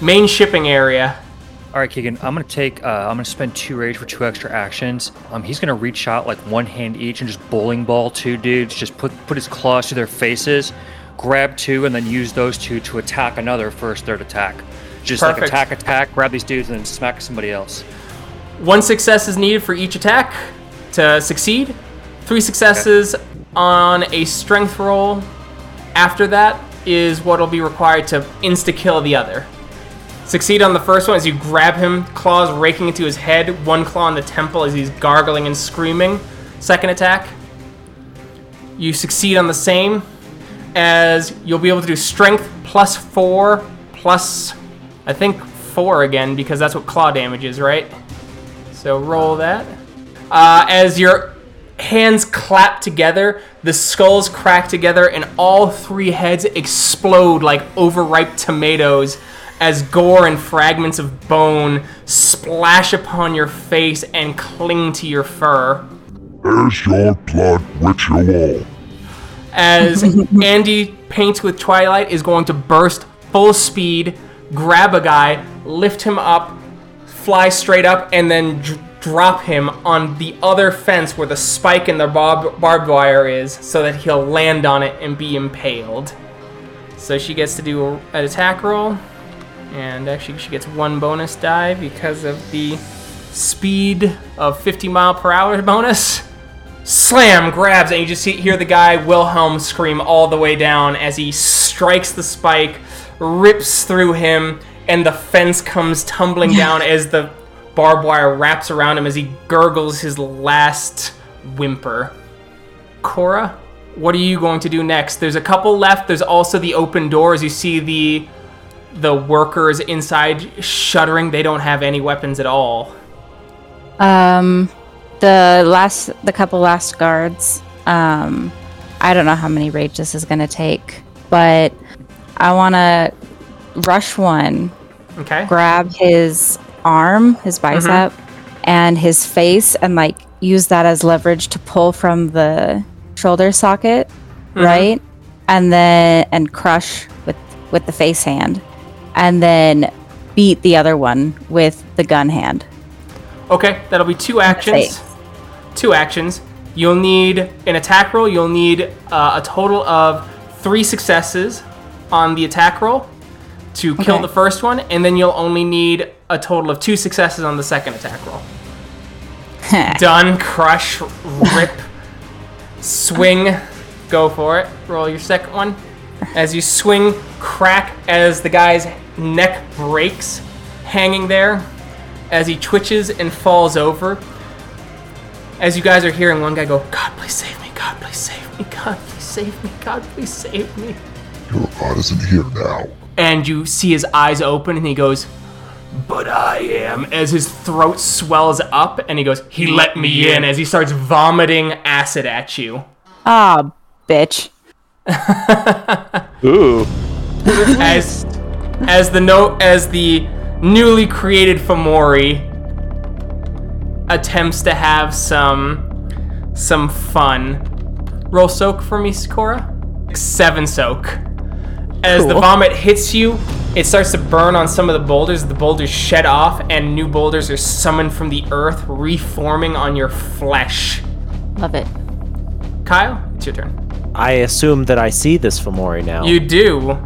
main shipping area. All right, Keegan. I'm gonna take. Uh, I'm gonna spend two rage for two extra actions. Um, he's gonna reach out like one hand each and just bowling ball two dudes. Just put put his claws to their faces, grab two, and then use those two to attack another first third attack. Just like attack, attack, grab these dudes, and then smack somebody else. One success is needed for each attack to succeed. Three successes on a strength roll. After that is what will be required to insta kill the other. Succeed on the first one as you grab him, claws raking into his head, one claw on the temple as he's gargling and screaming. Second attack, you succeed on the same as you'll be able to do strength plus four plus, I think, four again because that's what claw damage is, right? So roll that. Uh, as your hands clap together, the skulls crack together, and all three heads explode like overripe tomatoes as gore and fragments of bone splash upon your face and cling to your fur. There's your blood ritual. as Andy paints with Twilight is going to burst full speed, grab a guy, lift him up, fly straight up, and then dr- drop him on the other fence where the spike in the barb- barbed wire is so that he'll land on it and be impaled. So she gets to do a- an attack roll, and actually she gets one bonus die because of the speed of 50 mile per hour bonus. Slam grabs, and you just see, hear the guy Wilhelm scream all the way down as he strikes the spike, rips through him, and the fence comes tumbling down as the barbed wire wraps around him as he gurgles his last whimper. Cora, what are you going to do next? There's a couple left. There's also the open doors. You see the the workers inside shuddering. They don't have any weapons at all. Um, the last, the couple last guards. Um, I don't know how many rage this is gonna take, but I want to rush one, Okay. grab his arm, his bicep, and his face, and like use that as leverage to pull from the shoulder socket, right? And then and crush with with the face hand, and then beat the other one with the gun hand. Okay, that'll be two actions. Two actions. You'll need an attack roll. You'll need uh, a total of three successes on the attack roll to kill Okay. the first one, and then you'll only need a total of two successes on the second attack roll. Done. Crush. Rip. swing. Go for it. Roll your second one. As you swing, crack as the guy's neck breaks, hanging there as he twitches and falls over. As you guys are hearing one guy go, God, please save me. God, please save me. God, please save me. God, please save me. Your god isn't here now. And you see his eyes open and he goes, But I am. As his throat swells up and he goes, He let me in. As he starts vomiting acid at you. Ah, bitch. Ooh. as as the note as the newly created Fomori attempts to have some some fun. Roll soak for me, Sakura. Seven soak. As the vomit hits you, it starts to burn on some of the boulders. The boulders shed off, and new boulders are summoned from the earth, reforming on your flesh. Love it. Kyle, it's your turn. I assume that I see this Fomori now. You do.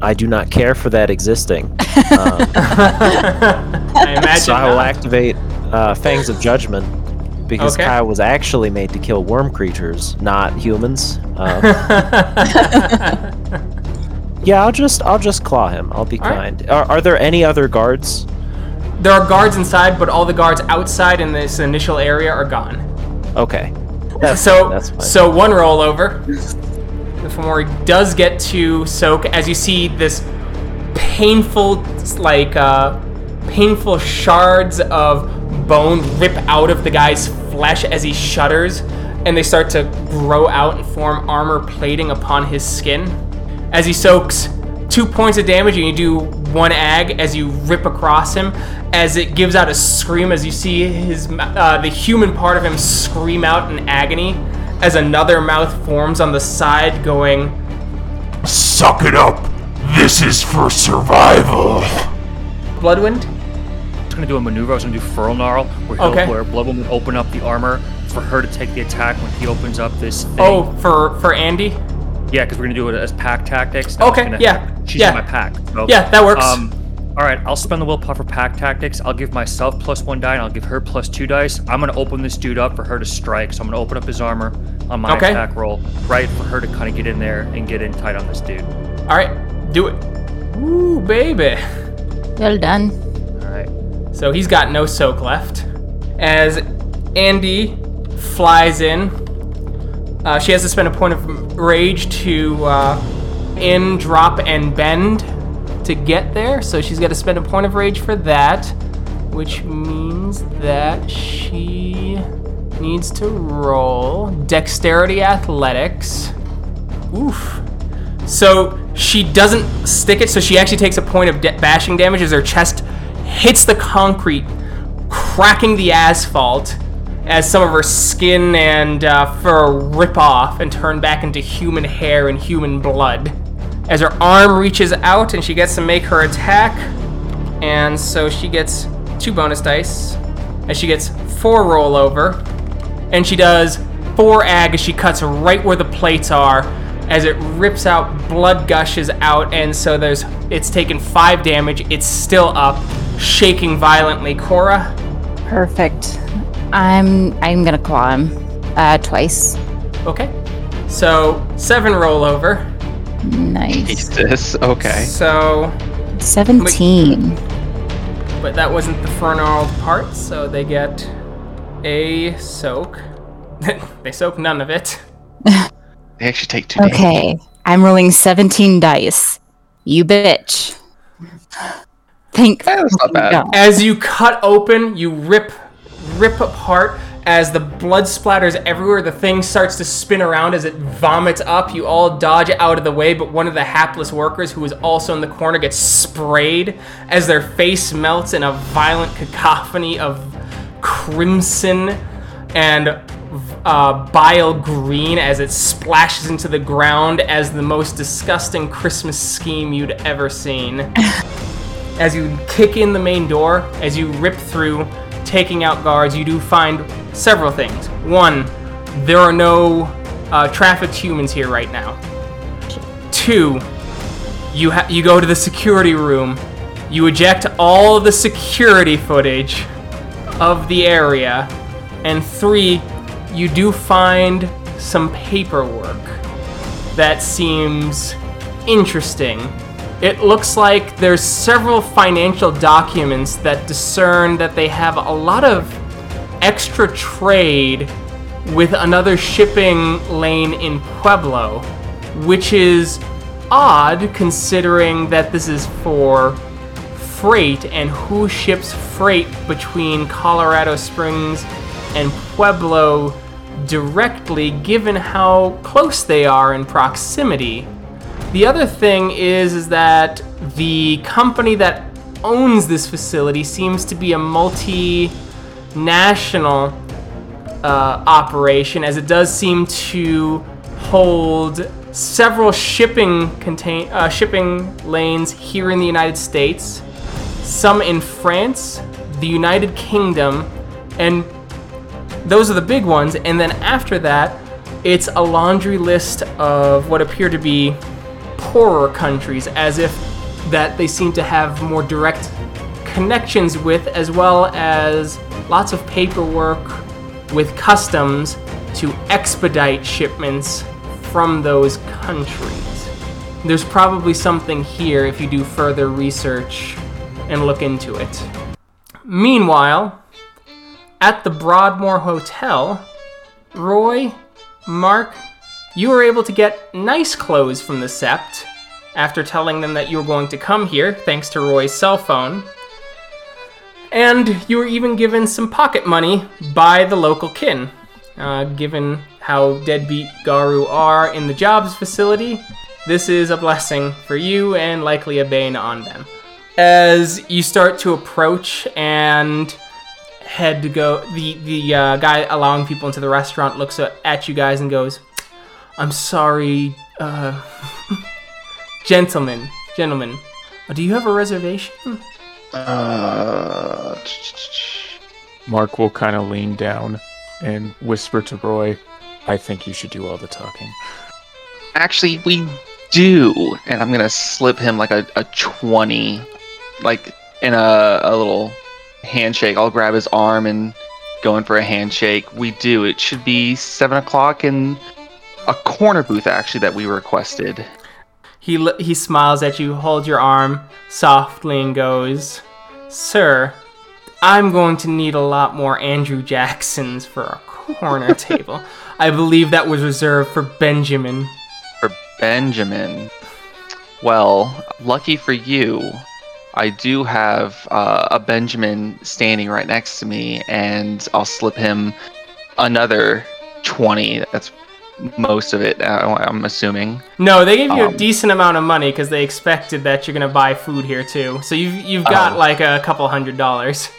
I do not care for that existing. I imagine. So I will not. activate uh, Fangs of Judgment because Okay. Kyle was actually made to kill worm creatures, not humans. Uh, yeah, I'll just I'll just claw him. I'll be All right. kind. Are, are there any other guards? There are guards inside, but all the guards outside in this initial area are gone. Okay. That's So, fine, so one rollover. The Fomori does get to soak as you see this painful, like, uh, painful shards of bone rip out of the guy's flesh as he shudders, and they start to grow out and form armor plating upon his skin. As he soaks two points of damage, and you do one ag as you rip across him, as it gives out a scream as you see his uh, the human part of him scream out in agony, as another mouth forms on the side, going. Suck it up. This is for survival. Bloodwind. I was gonna do a maneuver. I was gonna do Furl Gnarl, where, he'll, Okay. where Bloodwoman would open up the armor for her to take the attack when he opens up this thing. Oh, for for Andy. Yeah, because we're gonna do it as pack tactics. and Okay, gonna- yeah, She's yeah. in my pack. so, Yeah, that works. Um, all right, I'll spend the willpower for pack tactics. I'll give myself plus one die, and I'll give her plus two dice. I'm gonna open this dude up for her to strike. So I'm gonna open up his armor on my Okay. attack roll, right for her to kind of get in there and get in tight on this dude. All right, do it. Ooh, baby. Well done. All right. So he's got no soak left. As Andy flies in, uh, she has to spend a point of rage to uh, in, drop, and bend to get there. So she's got to spend a point of rage for that, which means that she needs to roll dexterity athletics. Oof. So she doesn't stick it, so she actually takes a point of da- bashing damage as her chest hits the concrete, cracking the asphalt, as some of her skin and uh, fur rip off and turn back into human hair and human blood. As her arm reaches out and she gets to make her attack, and so she gets two bonus dice, as she gets four rollover, and she does four ag as she cuts right where the plates are, as it rips out, blood gushes out, and so there's it's taken five damage. It's still up, shaking violently. Cora, Perfect. I'm I'm gonna claw him uh, twice. okay, so seven rollover. Nice. Jesus. Okay. So, Seventeen. but that wasn't the Fernald part, so they get a soak. they soak none of it. They actually take two. damage. Okay. I'm rolling seventeen dice. You bitch. Thank That's not bad. God. As you cut open, you rip rip apart as the blood splatters everywhere. The thing starts to spin around as it vomits up. You all dodge out of the way, but one of the hapless workers who is also in the corner gets sprayed as their face melts in a violent cacophony of crimson and uh, bile green as it splashes into the ground as the most disgusting Christmas scheme you'd ever seen as you kick in the main door, as you rip through, taking out guards, you do find several things. One, there are no uh, trafficked humans here right now. Two, you ha- you go to the security room, you eject all the security footage of the area, and three, you do find some paperwork that seems interesting. It looks like there's several financial documents that discern that they have a lot of extra trade with another shipping lane in Pueblo, which is odd considering that this is for freight and who ships freight between Colorado Springs and Pueblo directly given how close they are in proximity. The other thing is is that the company that owns this facility seems to be a multinational uh, operation, as it does seem to hold several shipping contain uh, shipping lanes here in the United States, some in France, the United Kingdom, and those are the big ones. And then after that, it's a laundry list of what appear to be poorer countries, as if that they seem to have more direct connections with, as well as lots of paperwork with customs to expedite shipments from those countries. There's probably something here if you do further research and look into it. Meanwhile, at the Broadmoor Hotel, Roy, Mark, you were able to get nice clothes from the Sept after telling them that you were going to come here, thanks to Roy's cell phone. And you were even given some pocket money by the local kin. Uh, given how deadbeat Garou are in the jobs facility, this is a blessing for you and likely a bane on them. As you start to approach and head to go, the the uh, guy allowing people into the restaurant looks at, at you guys and goes, "I'm sorry, uh, gentlemen, gentlemen, do you have a reservation?" Uh, Mark will kind of lean down and whisper to Roy, I think you should do all the talking. actually, we do, and I'm gonna slip him like a, a twenty, like in a a little handshake. I'll grab his arm and go in for a handshake. We do. It should be seven o'clock in a corner booth actually that we requested. He l- he smiles at you, holds your arm softly, and goes, "Sir, I'm going to need a lot more Andrew Jacksons for our corner table. I believe that was reserved for Benjamin." For Benjamin. Well, lucky for you, I do have uh, a Benjamin standing right next to me, and I'll slip him another 20. That's most of it, uh, I'm assuming. No, they gave you a Um, decent amount of money because they expected that you're gonna buy food here too. So you've you've got Oh. like a couple hundred dollars.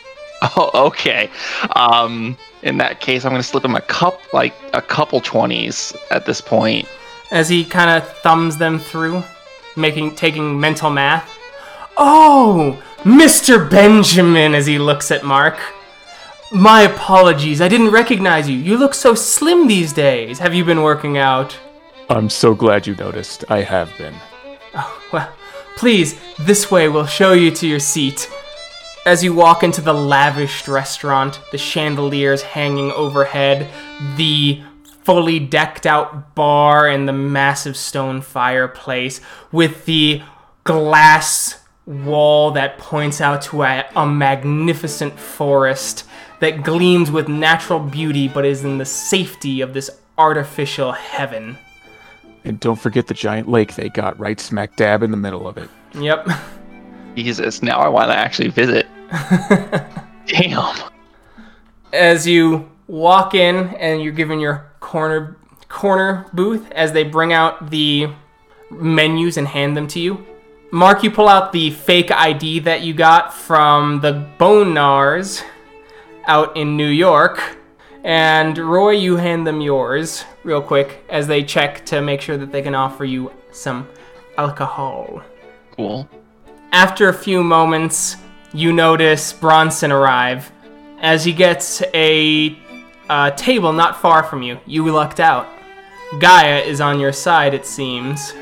Oh, okay. Um, in that case, I'm gonna slip him a cup, like a couple twenties at this point. As he kind of thumbs them through, making taking mental math. Oh, Mr. Benjamin, as he looks at Mark. My apologies, I didn't recognize you. You look so slim these days. Have you been working out? I'm so glad you noticed. I have been. Oh, well, please, this way we'll show you to your seat. As you walk into the lavished restaurant, the chandeliers hanging overhead, the fully decked out bar, and the massive stone fireplace with the glass wall that points out to a, a magnificent forest that gleams with natural beauty but is in the safety of this artificial heaven. And don't forget the giant lake they got right smack dab in the middle of it. Yep. Jesus, now I want to actually visit. Damn. as you walk in and you're given your corner corner booth as they bring out the menus and hand them to you. Mark, you pull out the fake ID that you got from the Bone Gnawers out in New York. And Roy, you hand them yours real quick as they check to make sure that they can offer you some alcohol. Cool. After a few moments, you notice Bronson arrive. As he gets a uh, table not far from you, you lucked out. Gaia is on your side, it seems.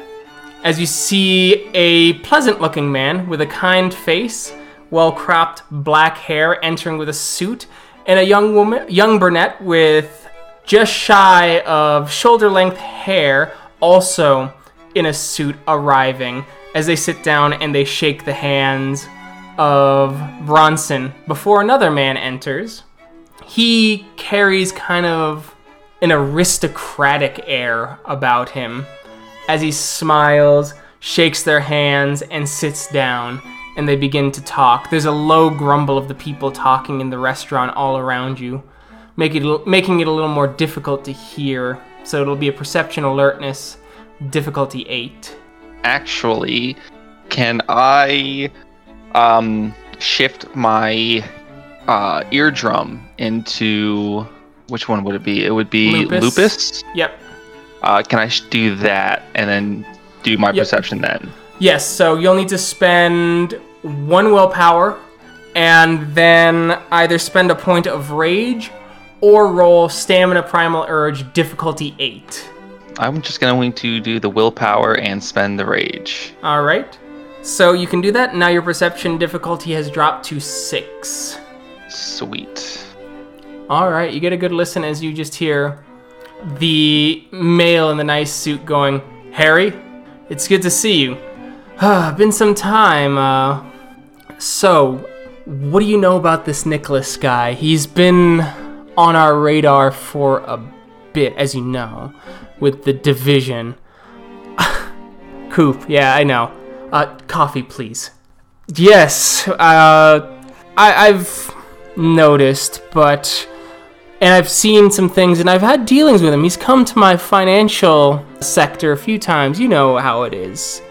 As you see a pleasant looking man with a kind face, well cropped black hair entering with a suit, and a young woman, young brunette with just shy of shoulder length hair, also in a suit, arriving as they sit down and they shake the hands of Bronson before another man enters. He carries kind of an aristocratic air about him as he smiles, shakes their hands, and sits down, and they begin to talk. There's a low grumble of the people talking in the restaurant all around you, make it, making it a little more difficult to hear. So it'll be a perception alertness, difficulty 8. Actually, can I um shift my uh eardrum into which one would it be? It would be Lupus. lupus. Yep. Uh, can I sh- do that and then do my Yep. perception then? Yes, so you'll need to spend one willpower and then either spend a point of rage or roll stamina primal urge difficulty 8. I'm just going to do the willpower and spend the rage. All right. So you can do that. Now your perception difficulty has dropped to 6. Sweet. All right, you get a good listen as you just hear the male in the nice suit going, "Harry, it's good to see you. Been some time. Uh, so, what do you know about this Nicholas guy? He's been on our radar for a bit, as you know, with the division. Coop, yeah, I know. Uh, coffee, please. Yes, uh, I, I've noticed, but and I've seen some things and I've had dealings with him. He's come to my financial sector a few times. You know how it is,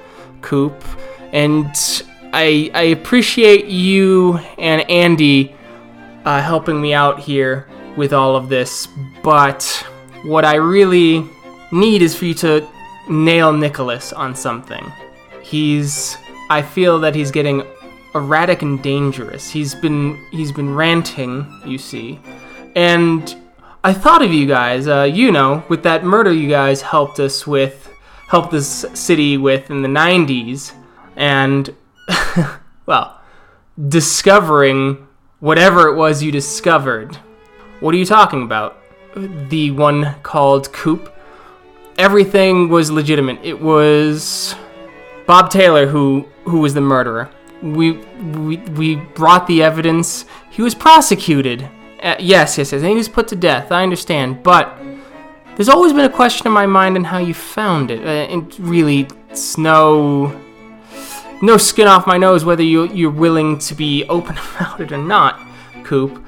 Coop. And I I appreciate you and Andy uh, helping me out here with all of this. But what I really need is for you to nail Nicholas on something. He's I feel that he's getting erratic and dangerous. He's been he's been ranting, you see. And I thought of you guys, uh, you know, with that murder you guys helped us with, helped this city with in the 90s. And, well, discovering whatever it was you discovered. What are you talking about? The one called Coop? Everything was legitimate. It was Bob Taylor who who was the murderer. We we we brought the evidence. He was prosecuted. Uh, yes, yes, yes. And he was put to death. I understand, but there's always been a question in my mind on how you found it. Uh, and really, it's no no skin off my nose whether you you're willing to be open about it or not, Coop.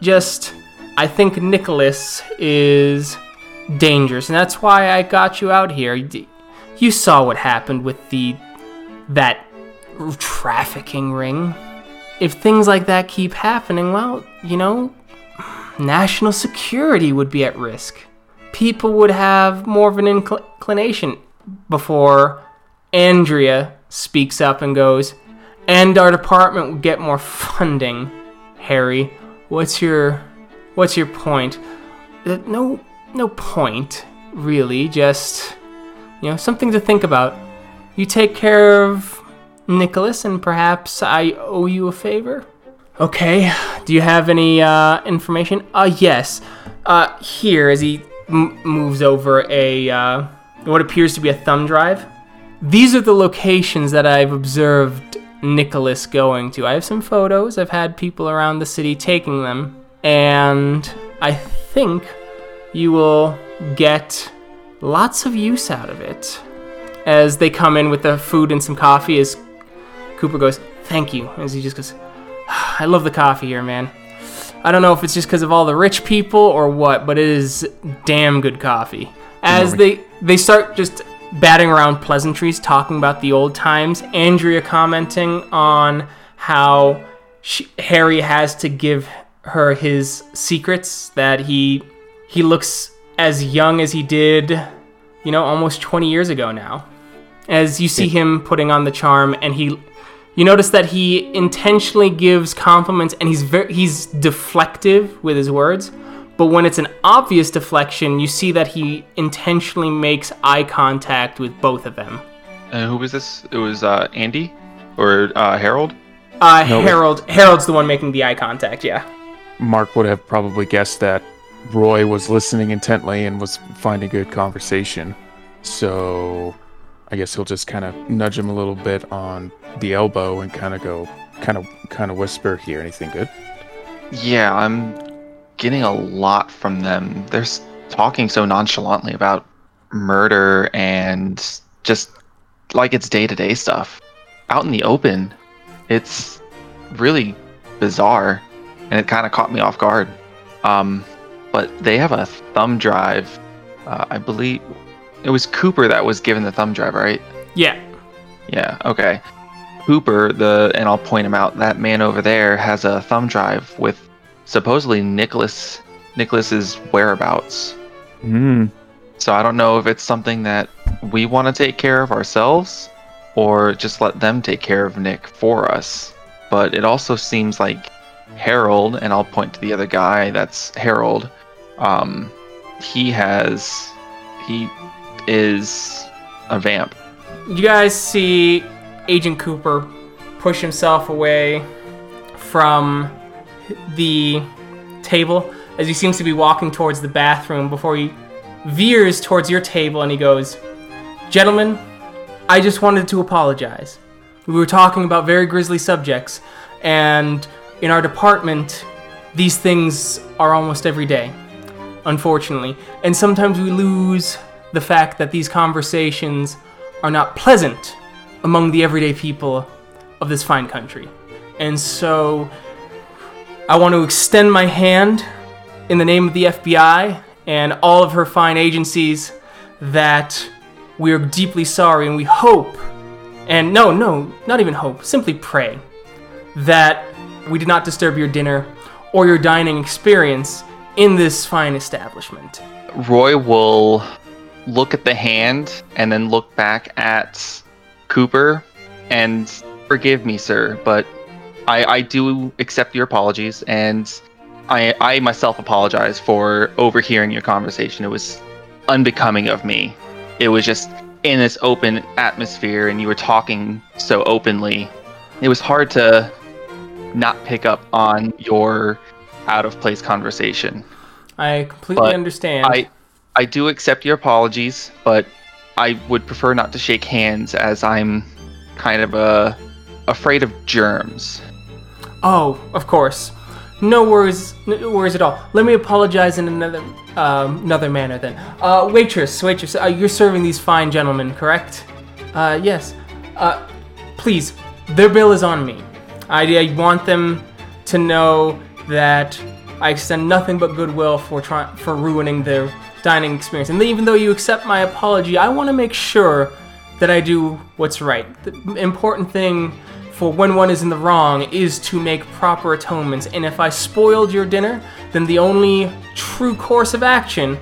Just I think Nicholas is dangerous, and that's why I got you out here. You- saw what happened with the that trafficking ring. if things like that keep happening, well, you know, national security would be at risk. People would have more of an inclination before Andrea speaks up and goes, and our department would get more funding. Harry, what's your what's your point? Uh, no no point, really, just you know, something to think about. You take care of Nicholas and perhaps I owe you a favor? Okay, do you have any uh, information? Uh, yes. Uh, here, as he m- moves over a, uh, what appears to be a thumb drive. These are the locations that I've observed Nicholas going to. I have some photos. I've had people around the city taking them. And I think you will get lots of use out of it. As they come in with the food and some coffee, as Cooper goes, Thank you. As he just goes, I love the coffee here, man. I don't know if it's just because of all the rich people or what, but it is damn good coffee. As they they start just batting around pleasantries, talking about the old times. Andrea commenting on how she, Harry has to give her his secrets that he he looks as young as he did, you know, almost 20 years ago now. As you see him putting on the charm and he you notice that he intentionally gives compliments and he's very he's deflective with his words. But when it's an obvious deflection, you see that he intentionally makes eye contact with both of them. And who was this? It was uh, Andy or uh, Harold. Uh, Harold Harold's the one making the eye contact, yeah. Mark would have probably guessed that Roy was listening intently and was finding good conversation. So I guess he'll just kind of nudge him a little bit on the elbow and kind of go, kind of, kind of whisper, here. anything good?" Yeah, I'm getting a lot from them. They're talking so nonchalantly about murder and just like it's day to day stuff. Out in the open, it's really bizarre and it kind of caught me off guard. Um, but they have a thumb drive. Uh, I believe it was Cooper that was given the thumb drive, right? Yeah. Yeah, okay. Cooper, the and I'll point him out, that man over there has a thumb drive with supposedly Nicholas Nicholas's whereabouts. Hmm. So I don't know if it's something that we want to take care of ourselves or just let them take care of Nick for us. But it also seems like Harold, and I'll point to the other guy, that's Harold. Um, he has he is a vamp. You guys see Agent Cooper push himself away from the table as he seems to be walking towards the bathroom before he veers towards your table and he goes, Gentlemen, I just wanted to apologize. We were talking about very grisly subjects, and in our department, these things are almost every day, unfortunately. And sometimes we lose the fact that these conversations are not pleasant among the everyday people of this fine country. And so I want to extend my hand in the name of the FBI and all of her fine agencies that we are deeply sorry and we hope, and no, no, not even hope, simply pray, that we did not disturb your dinner or your dining experience in this fine establishment. Roy will look at the hand and then look back at Cooper and forgive me, sir, but I, I do accept your apologies and I, I myself apologize for overhearing your conversation. It was unbecoming of me. It was just in this open atmosphere and you were talking so openly. It was hard to not pick up on your out of place conversation. I completely But understand. I I do accept your apologies, but I would prefer not to shake hands as I'm kind of uh, afraid of germs. Oh, of course. No worries, no worries at all. Let me apologize in another um, another manner then. Uh, waitress, waitress, uh, you're serving these fine gentlemen, correct? Uh, yes. Uh, please, their bill is on me. I, I want them to know that I extend nothing but goodwill for trying for ruining their dining experience. And even though you accept my apology, I want to make sure that I do what's right. The important thing for when one is in the wrong is to make proper atonements. And if I spoiled your dinner, then the only true course of action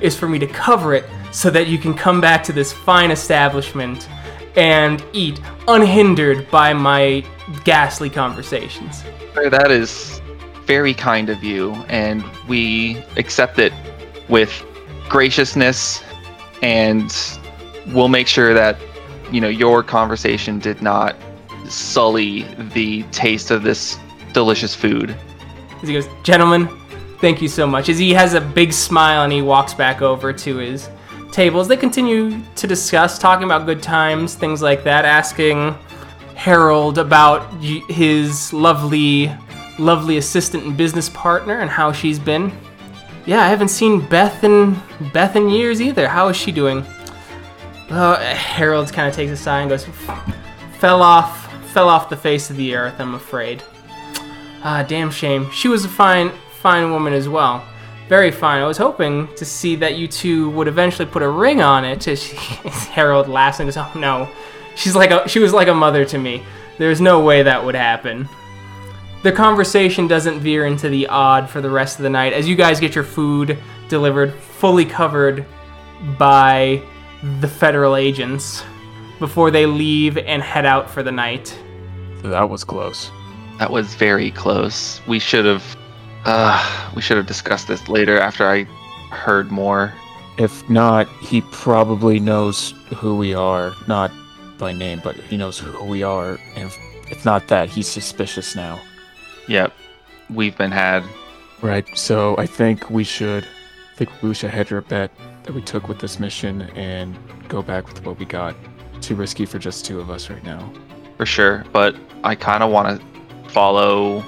is for me to cover it so that you can come back to this fine establishment and eat unhindered by my ghastly conversations. That is very kind of you, and we accept it with graciousness, and we'll make sure that you know your conversation did not sully the taste of this delicious food. As he goes, Gentlemen, thank you so much. As he has a big smile and he walks back over to his tables, they continue to discuss, talking about good times, things like that, asking Harold about his lovely, lovely assistant and business partner and how she's been. Yeah, I haven't seen Beth in Beth in years either. How is she doing? Uh, Harold kind of takes a sigh and goes, "Fell off, fell off the face of the earth. I'm afraid." Ah, damn shame. She was a fine, fine woman as well. Very fine. I was hoping to see that you two would eventually put a ring on it. As she, Harold laughs and goes, "Oh no, she's like a, she was like a mother to me. There's no way that would happen." The conversation doesn't veer into the odd for the rest of the night as you guys get your food delivered, fully covered by the federal agents before they leave and head out for the night. That was close. That was very close. We should have, uh, we should have discussed this later after I heard more. If not, he probably knows who we are. Not by name, but he knows who we are. And if, if not that, he's suspicious now. Yep, we've been had. Right. So I think we should, I think we should hedge our bet that we took with this mission and go back with what we got. Too risky for just two of us right now. for sure. But I kind of want to follow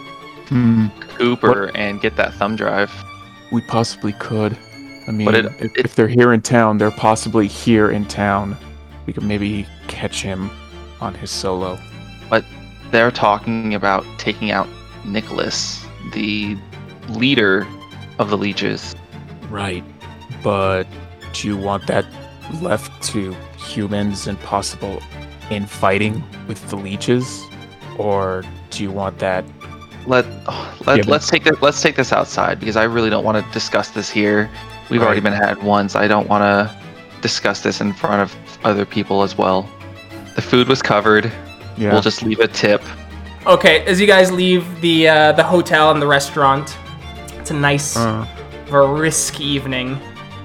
Hmm. Cooper and get that thumb drive. We possibly could. I mean, it- if, it- if they're here in town, they're possibly here in town. We could maybe catch him on his solo. But they're talking about taking out Nicholas, the leader of the leeches. Right. But do you want that left to humans and possible infighting with the leeches? Or do you want that Let let Yeah, but- let's take this let's take this outside because I really don't want to discuss this here. We've already been had once. I don't want to discuss this in front of other people as well. The food was covered. Yeah. We'll just leave a tip. Okay, as you guys leave the uh, the hotel and the restaurant, it's a nice, uh, brisk evening.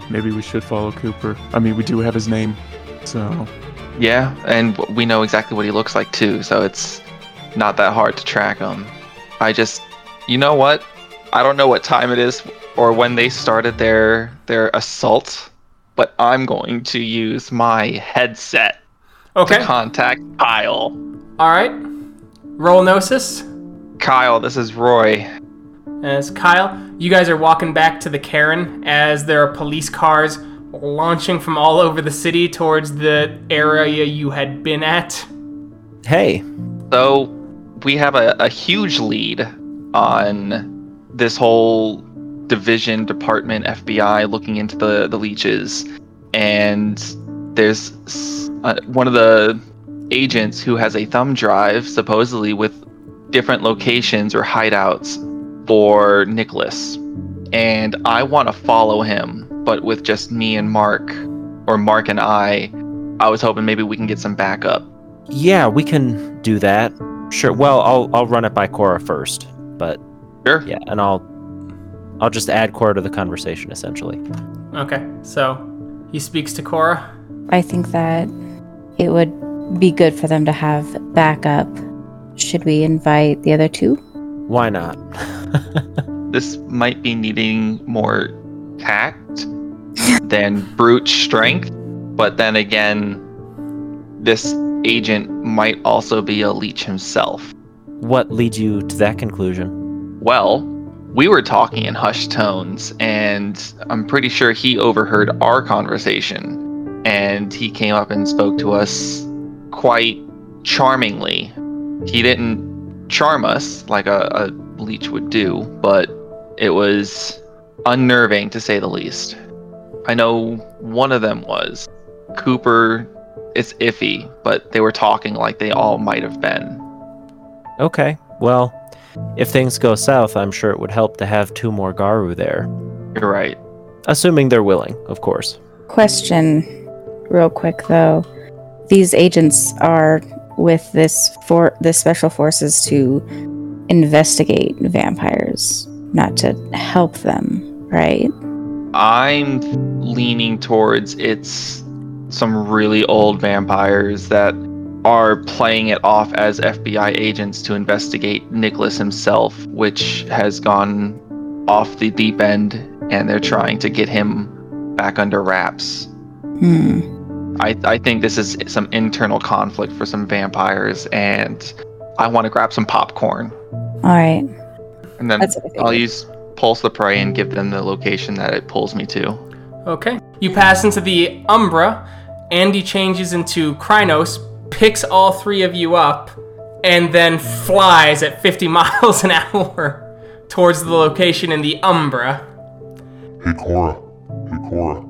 maybe we should follow Cooper. I mean, we do have his name. So, Yeah, and we know exactly what he looks like too, so it's not that hard to track him. I just, you know what? I don't know what time it is or when they started their their assault, but I'm going to use my headset Okay, to contact Kyle. all right. Roll Gnosis. Kyle, this is Roy. As Kyle, you guys are walking back to the caern as there are police cars launching from all over the city towards the area you had been at. Hey, So we have a, a huge lead on this whole division, department, FBI looking into the, the leeches. And there's uh, one of the agents who has a thumb drive, supposedly with different locations or hideouts for Nicholas. And I want to follow him, but with just me and Mark, or Mark and I, I was hoping maybe we can get some backup. yeah, we can do that. Sure. Well, I'll I'll run it by Cora first, but Sure. yeah, and I'll I'll just add Cora to the conversation essentially. Okay, so he speaks to Cora. I think that it would be good for them to have backup. Should we invite the other two? Why not? this might be needing more tact than brute strength. But then again, this agent might also be a leech himself. what leads you to that conclusion? Well, we were talking in hushed tones, and I'm pretty sure he overheard our conversation. And he came up and spoke to us quite charmingly. He didn't charm us like a, a leech would do, but it was unnerving to say the least. I know one of them was. Cooper, it's iffy, but they were talking like they all might have been. Okay, well, if things go south, I'm sure it would help to have two more Garou there. You're right. Assuming they're willing, of course. Question, real quick though. These agents are with this for the special forces to investigate vampires, not to help them, right? I'm leaning towards it's some really old vampires that are playing it off as FBI agents to investigate Nicholas himself, which has gone off the deep end, and they're trying to get him back under wraps. Hmm. I, I think this is some internal conflict for some vampires, and I want to grab some popcorn. All right. And then I figured. I'll use Pulse the Prey and give them the location that it pulls me to. Okay. You pass into the Umbra. Andy changes into Crinos, picks all three of you up, and then flies at 50 miles an hour towards the location in the Umbra. Hey Cora. Hey Cora.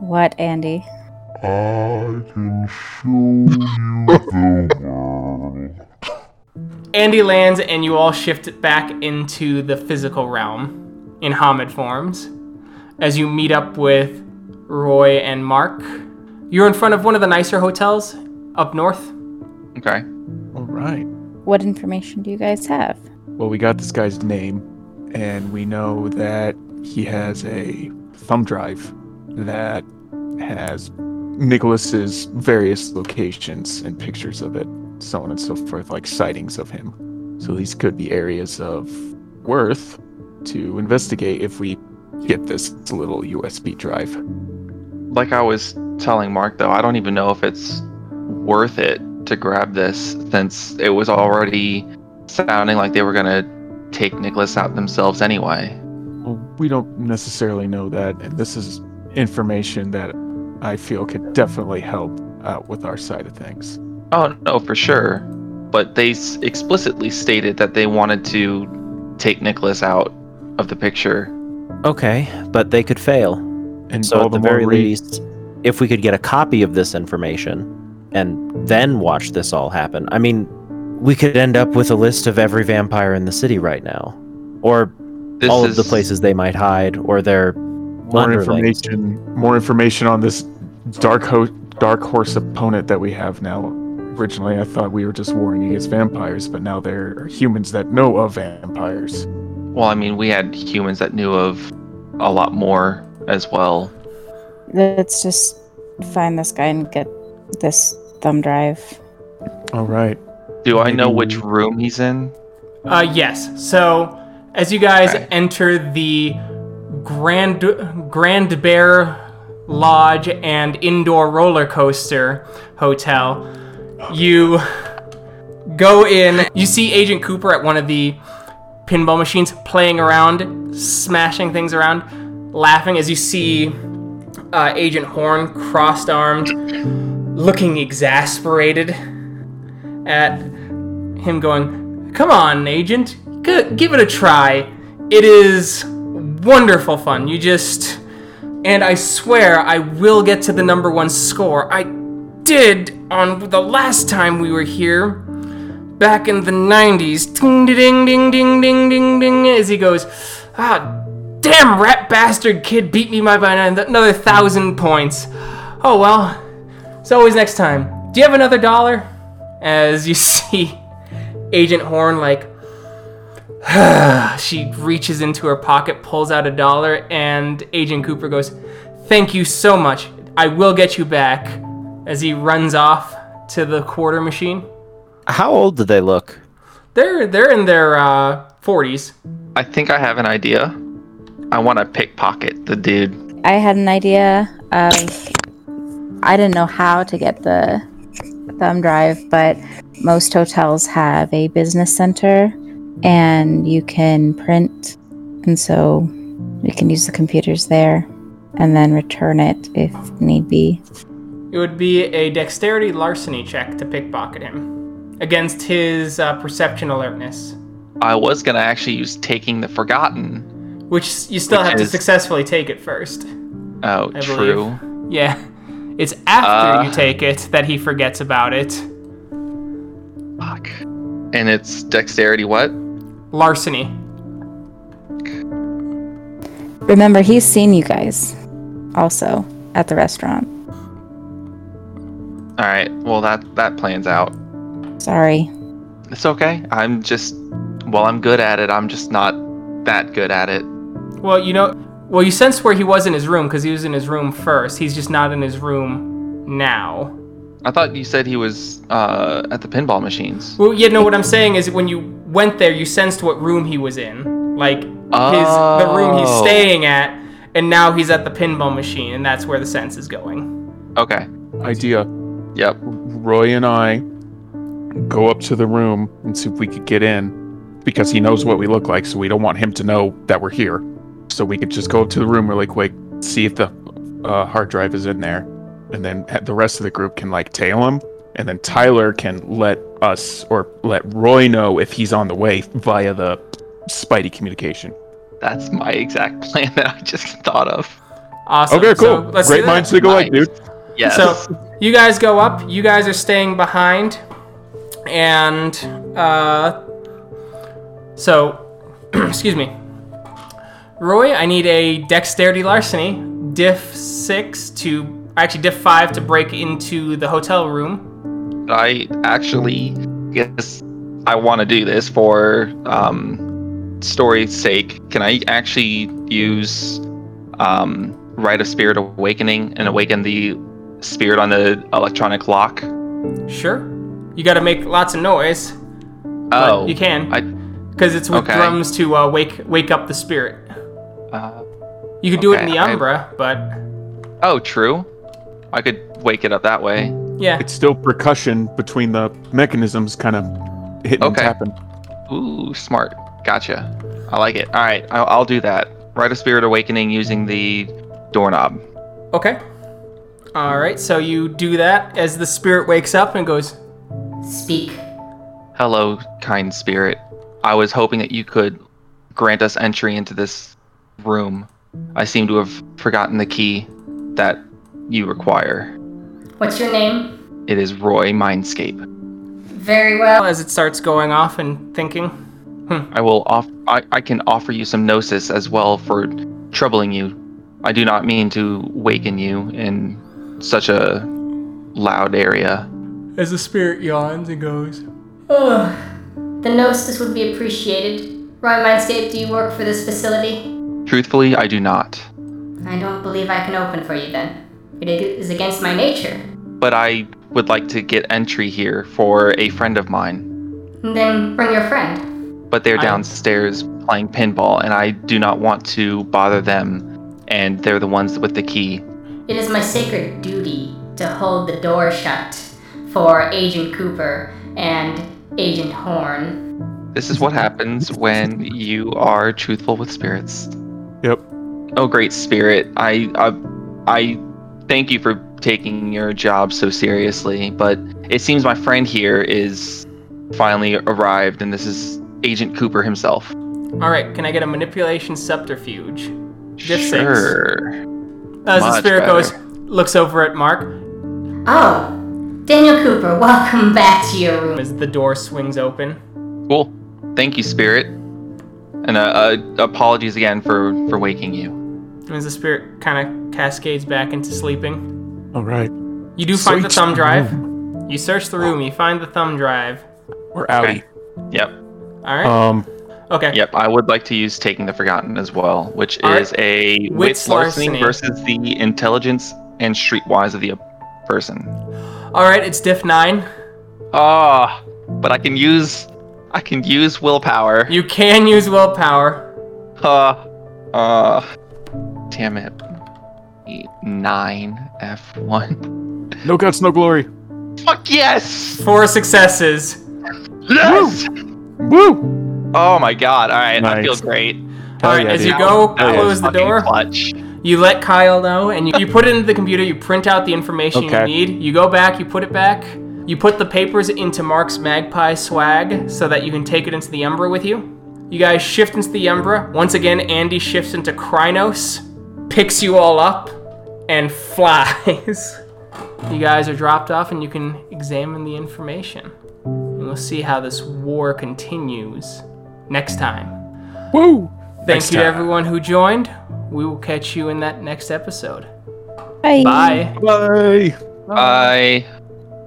What, Andy? I can show you the world. Andy lands, and you all shift back into the physical realm in Homid forms. As you meet up with Roy and Mark, you're in front of one of the nicer hotels up north. Okay. All right. What information do you guys have? Well, we got this guy's name, and we know that he has a thumb drive that has Nicholas's various locations and pictures of it, so on and so forth, like sightings of him. So these could be areas of worth to investigate if we get this little USB drive. Like I was telling Mark, though, I don't even know if it's worth it to grab this since it was already sounding like they were going to take Nicholas out themselves anyway. Well, we don't necessarily know that, and this is information that I feel could definitely help out with our side of things. Oh, no, for sure. But they s- explicitly stated that they wanted to take Nicholas out of the picture. Okay, but they could fail. And So all at the more very rea- least, if we could get a copy of this information and then watch this all happen, I mean, we could end up with a list of every vampire in the city right now, or This all is of the places they might hide, or their more underlings. information, more information on this dark ho- dark horse opponent that we have now. Originally, I thought we were just warring against vampires, but now there are humans that know of vampires. Well, I mean, we had humans that knew of a lot more as well. Let's just find this guy and get this thumb drive. All right. Do I know which room he's in? Uh, yes. So, as you guys Okay. enter the Grand Grand Bear Lodge and indoor roller coaster hotel, you go in. You see Agent Cooper at one of the pinball machines playing around, smashing things around, laughing as you see uh, Agent Horn crossed armed, looking exasperated at him going, Come on, Agent, G- give it a try. It is wonderful fun. You just. And I swear I will get to the number one score. I did on the last time we were here, back in the 90s. Ding ding ding ding ding ding ding. As he goes, Ah, damn rat bastard kid beat me by, another thousand points. Oh well. It's always next time. Do you have another dollar? As you see Agent Horn, like, she reaches into her pocket, pulls out a dollar, and Agent Cooper goes, Thank you so much. I will get you back. As he runs off to the quarter machine. How old do they look? They're they're in their uh, 40s. I think I have an idea. I want to pickpocket the dude. I had an idea of. I didn't know how to get the thumb drive, but most hotels have a business center and you can print. And so we can use the computers there and then return it if need be. It would be a dexterity larceny check to pickpocket him against his uh, perception alertness, I was gonna actually use taking the forgotten. which you still Which have to successfully take it first. Oh, I true. Yeah. It's after Uh. you take it that he forgets about it. Fuck. And it's dexterity what? Larceny. Remember, he's seen you guys also at the restaurant. All right. Well, that that plans out. Sorry. It's okay. I'm just well, I'm good at it. I'm just not that good at it. Well, you know, well, you sense where he was in his room because he was in his room first. He's just not in his room now. I thought you said he was uh, at the pinball machines. Well, yeah, no. What I'm saying is, when you went there, you sensed what room he was in, like his the room he's Oh. staying at, and now he's at the pinball machine, and that's where the sense is going. Okay. Idea. Yep. Roy and I go up to the room and see if we could get in because he knows what we look like, so we don't want him to know that we're here. So we could just go up to the room really quick, see if the uh, hard drive is in there, and then the rest of the group can like tail him, and then Tyler can let us or let Roy know if he's on the way via the Spidey communication. That's my exact plan that I just thought of. Awesome. Okay, So cool. let's Great that. minds think alike, Nice. dude. Yes. So you guys go up. You guys are staying behind, and uh, so excuse me, Roy. I need a dexterity larceny, diff six to actually diff five to break into the hotel room. I actually guess I want to do this for um, story's sake. Can I actually use um, Rite of Spirit Awakening and awaken the spirit on the electronic lock? Sure. You got to make lots of noise. Oh, you can I because it's with okay. drums to uh, wake wake up the spirit. uh, You could do it in the I- Umbra, but oh, true. I could wake it up that way. yeah. It's still percussion between the mechanisms, kind of hitting and Okay. tapping. Ooh, smart. Gotcha. I like it. All right, I'll, I'll do that. Rite of Spirit Awakening using the doorknob. Okay. All right. So you do that as the spirit wakes up and goes, Speak. Hello, kind spirit. I was hoping that you could grant us entry into this room. I seem to have forgotten the key that you require. What's your name? It is Roy Mindscape. Very well. as it starts going off and thinking. Hmm. I will off. I, I can offer you some gnosis as well for troubling you. I do not mean to waken you in such a loud area. As the spirit yawns and goes, Oh, the gnosis would be appreciated. Roy Mindscape, do you work for this facility? Truthfully, I do not. I don't believe I can open for you then. It is against my nature. But I would like to get entry here for a friend of mine. Then bring your friend. But they're I- downstairs playing pinball, and I do not want to bother them. And they're the ones with the key. It is my sacred duty to hold the door shut for Agent Cooper and Agent Horn. This is what happens when you are truthful with spirits. Yep. Oh, great spirit! I, I, I thank you for taking your job so seriously. But it seems my friend here is finally arrived, and this is Agent Cooper himself. All right, can I get a manipulation subterfuge? Just six. sure. As the spirit better. goes, looks over at Mark Oh, Daniel Cooper, welcome back to your room. as the door swings open. Cool. Thank you, spirit. And uh, uh, apologies again for for waking you. As the spirit kind of cascades back into sleeping. All right. You do find the Search thumb the drive. You search the room. You find the thumb drive. We're outie. Yep. All right. Um, okay. Yep, I would like to use Taking the Forgotten as well, which All right. is a Wits wits larceny larceny. versus the intelligence and streetwise of the person. All right. It's diff nine. Ah, but I can use I can use willpower. You can use willpower. Uh, uh, damn it. Eight, Nine F one. no guts, no glory. Fuck yes! Four successes. Yes! Woo! Oh my god! All right, I feel Nice. great. All right. yeah, as dude. you go That close the door, Clutch. you let Kyle know, and you, you put it into the computer. You print out the information you need. You go back. You put it back. You put the papers into Mark's Magpie swag so that you can take it into the Umbra with you. You guys shift into the Umbra. Once again, Andy shifts into Crinos, picks you all up, and flies. you guys are dropped off, and you can examine the information. And we'll see how this war continues next time. Woo! Thank Next you to time. everyone who joined. We will catch you in that next episode. Bye. Bye. Bye. Bye.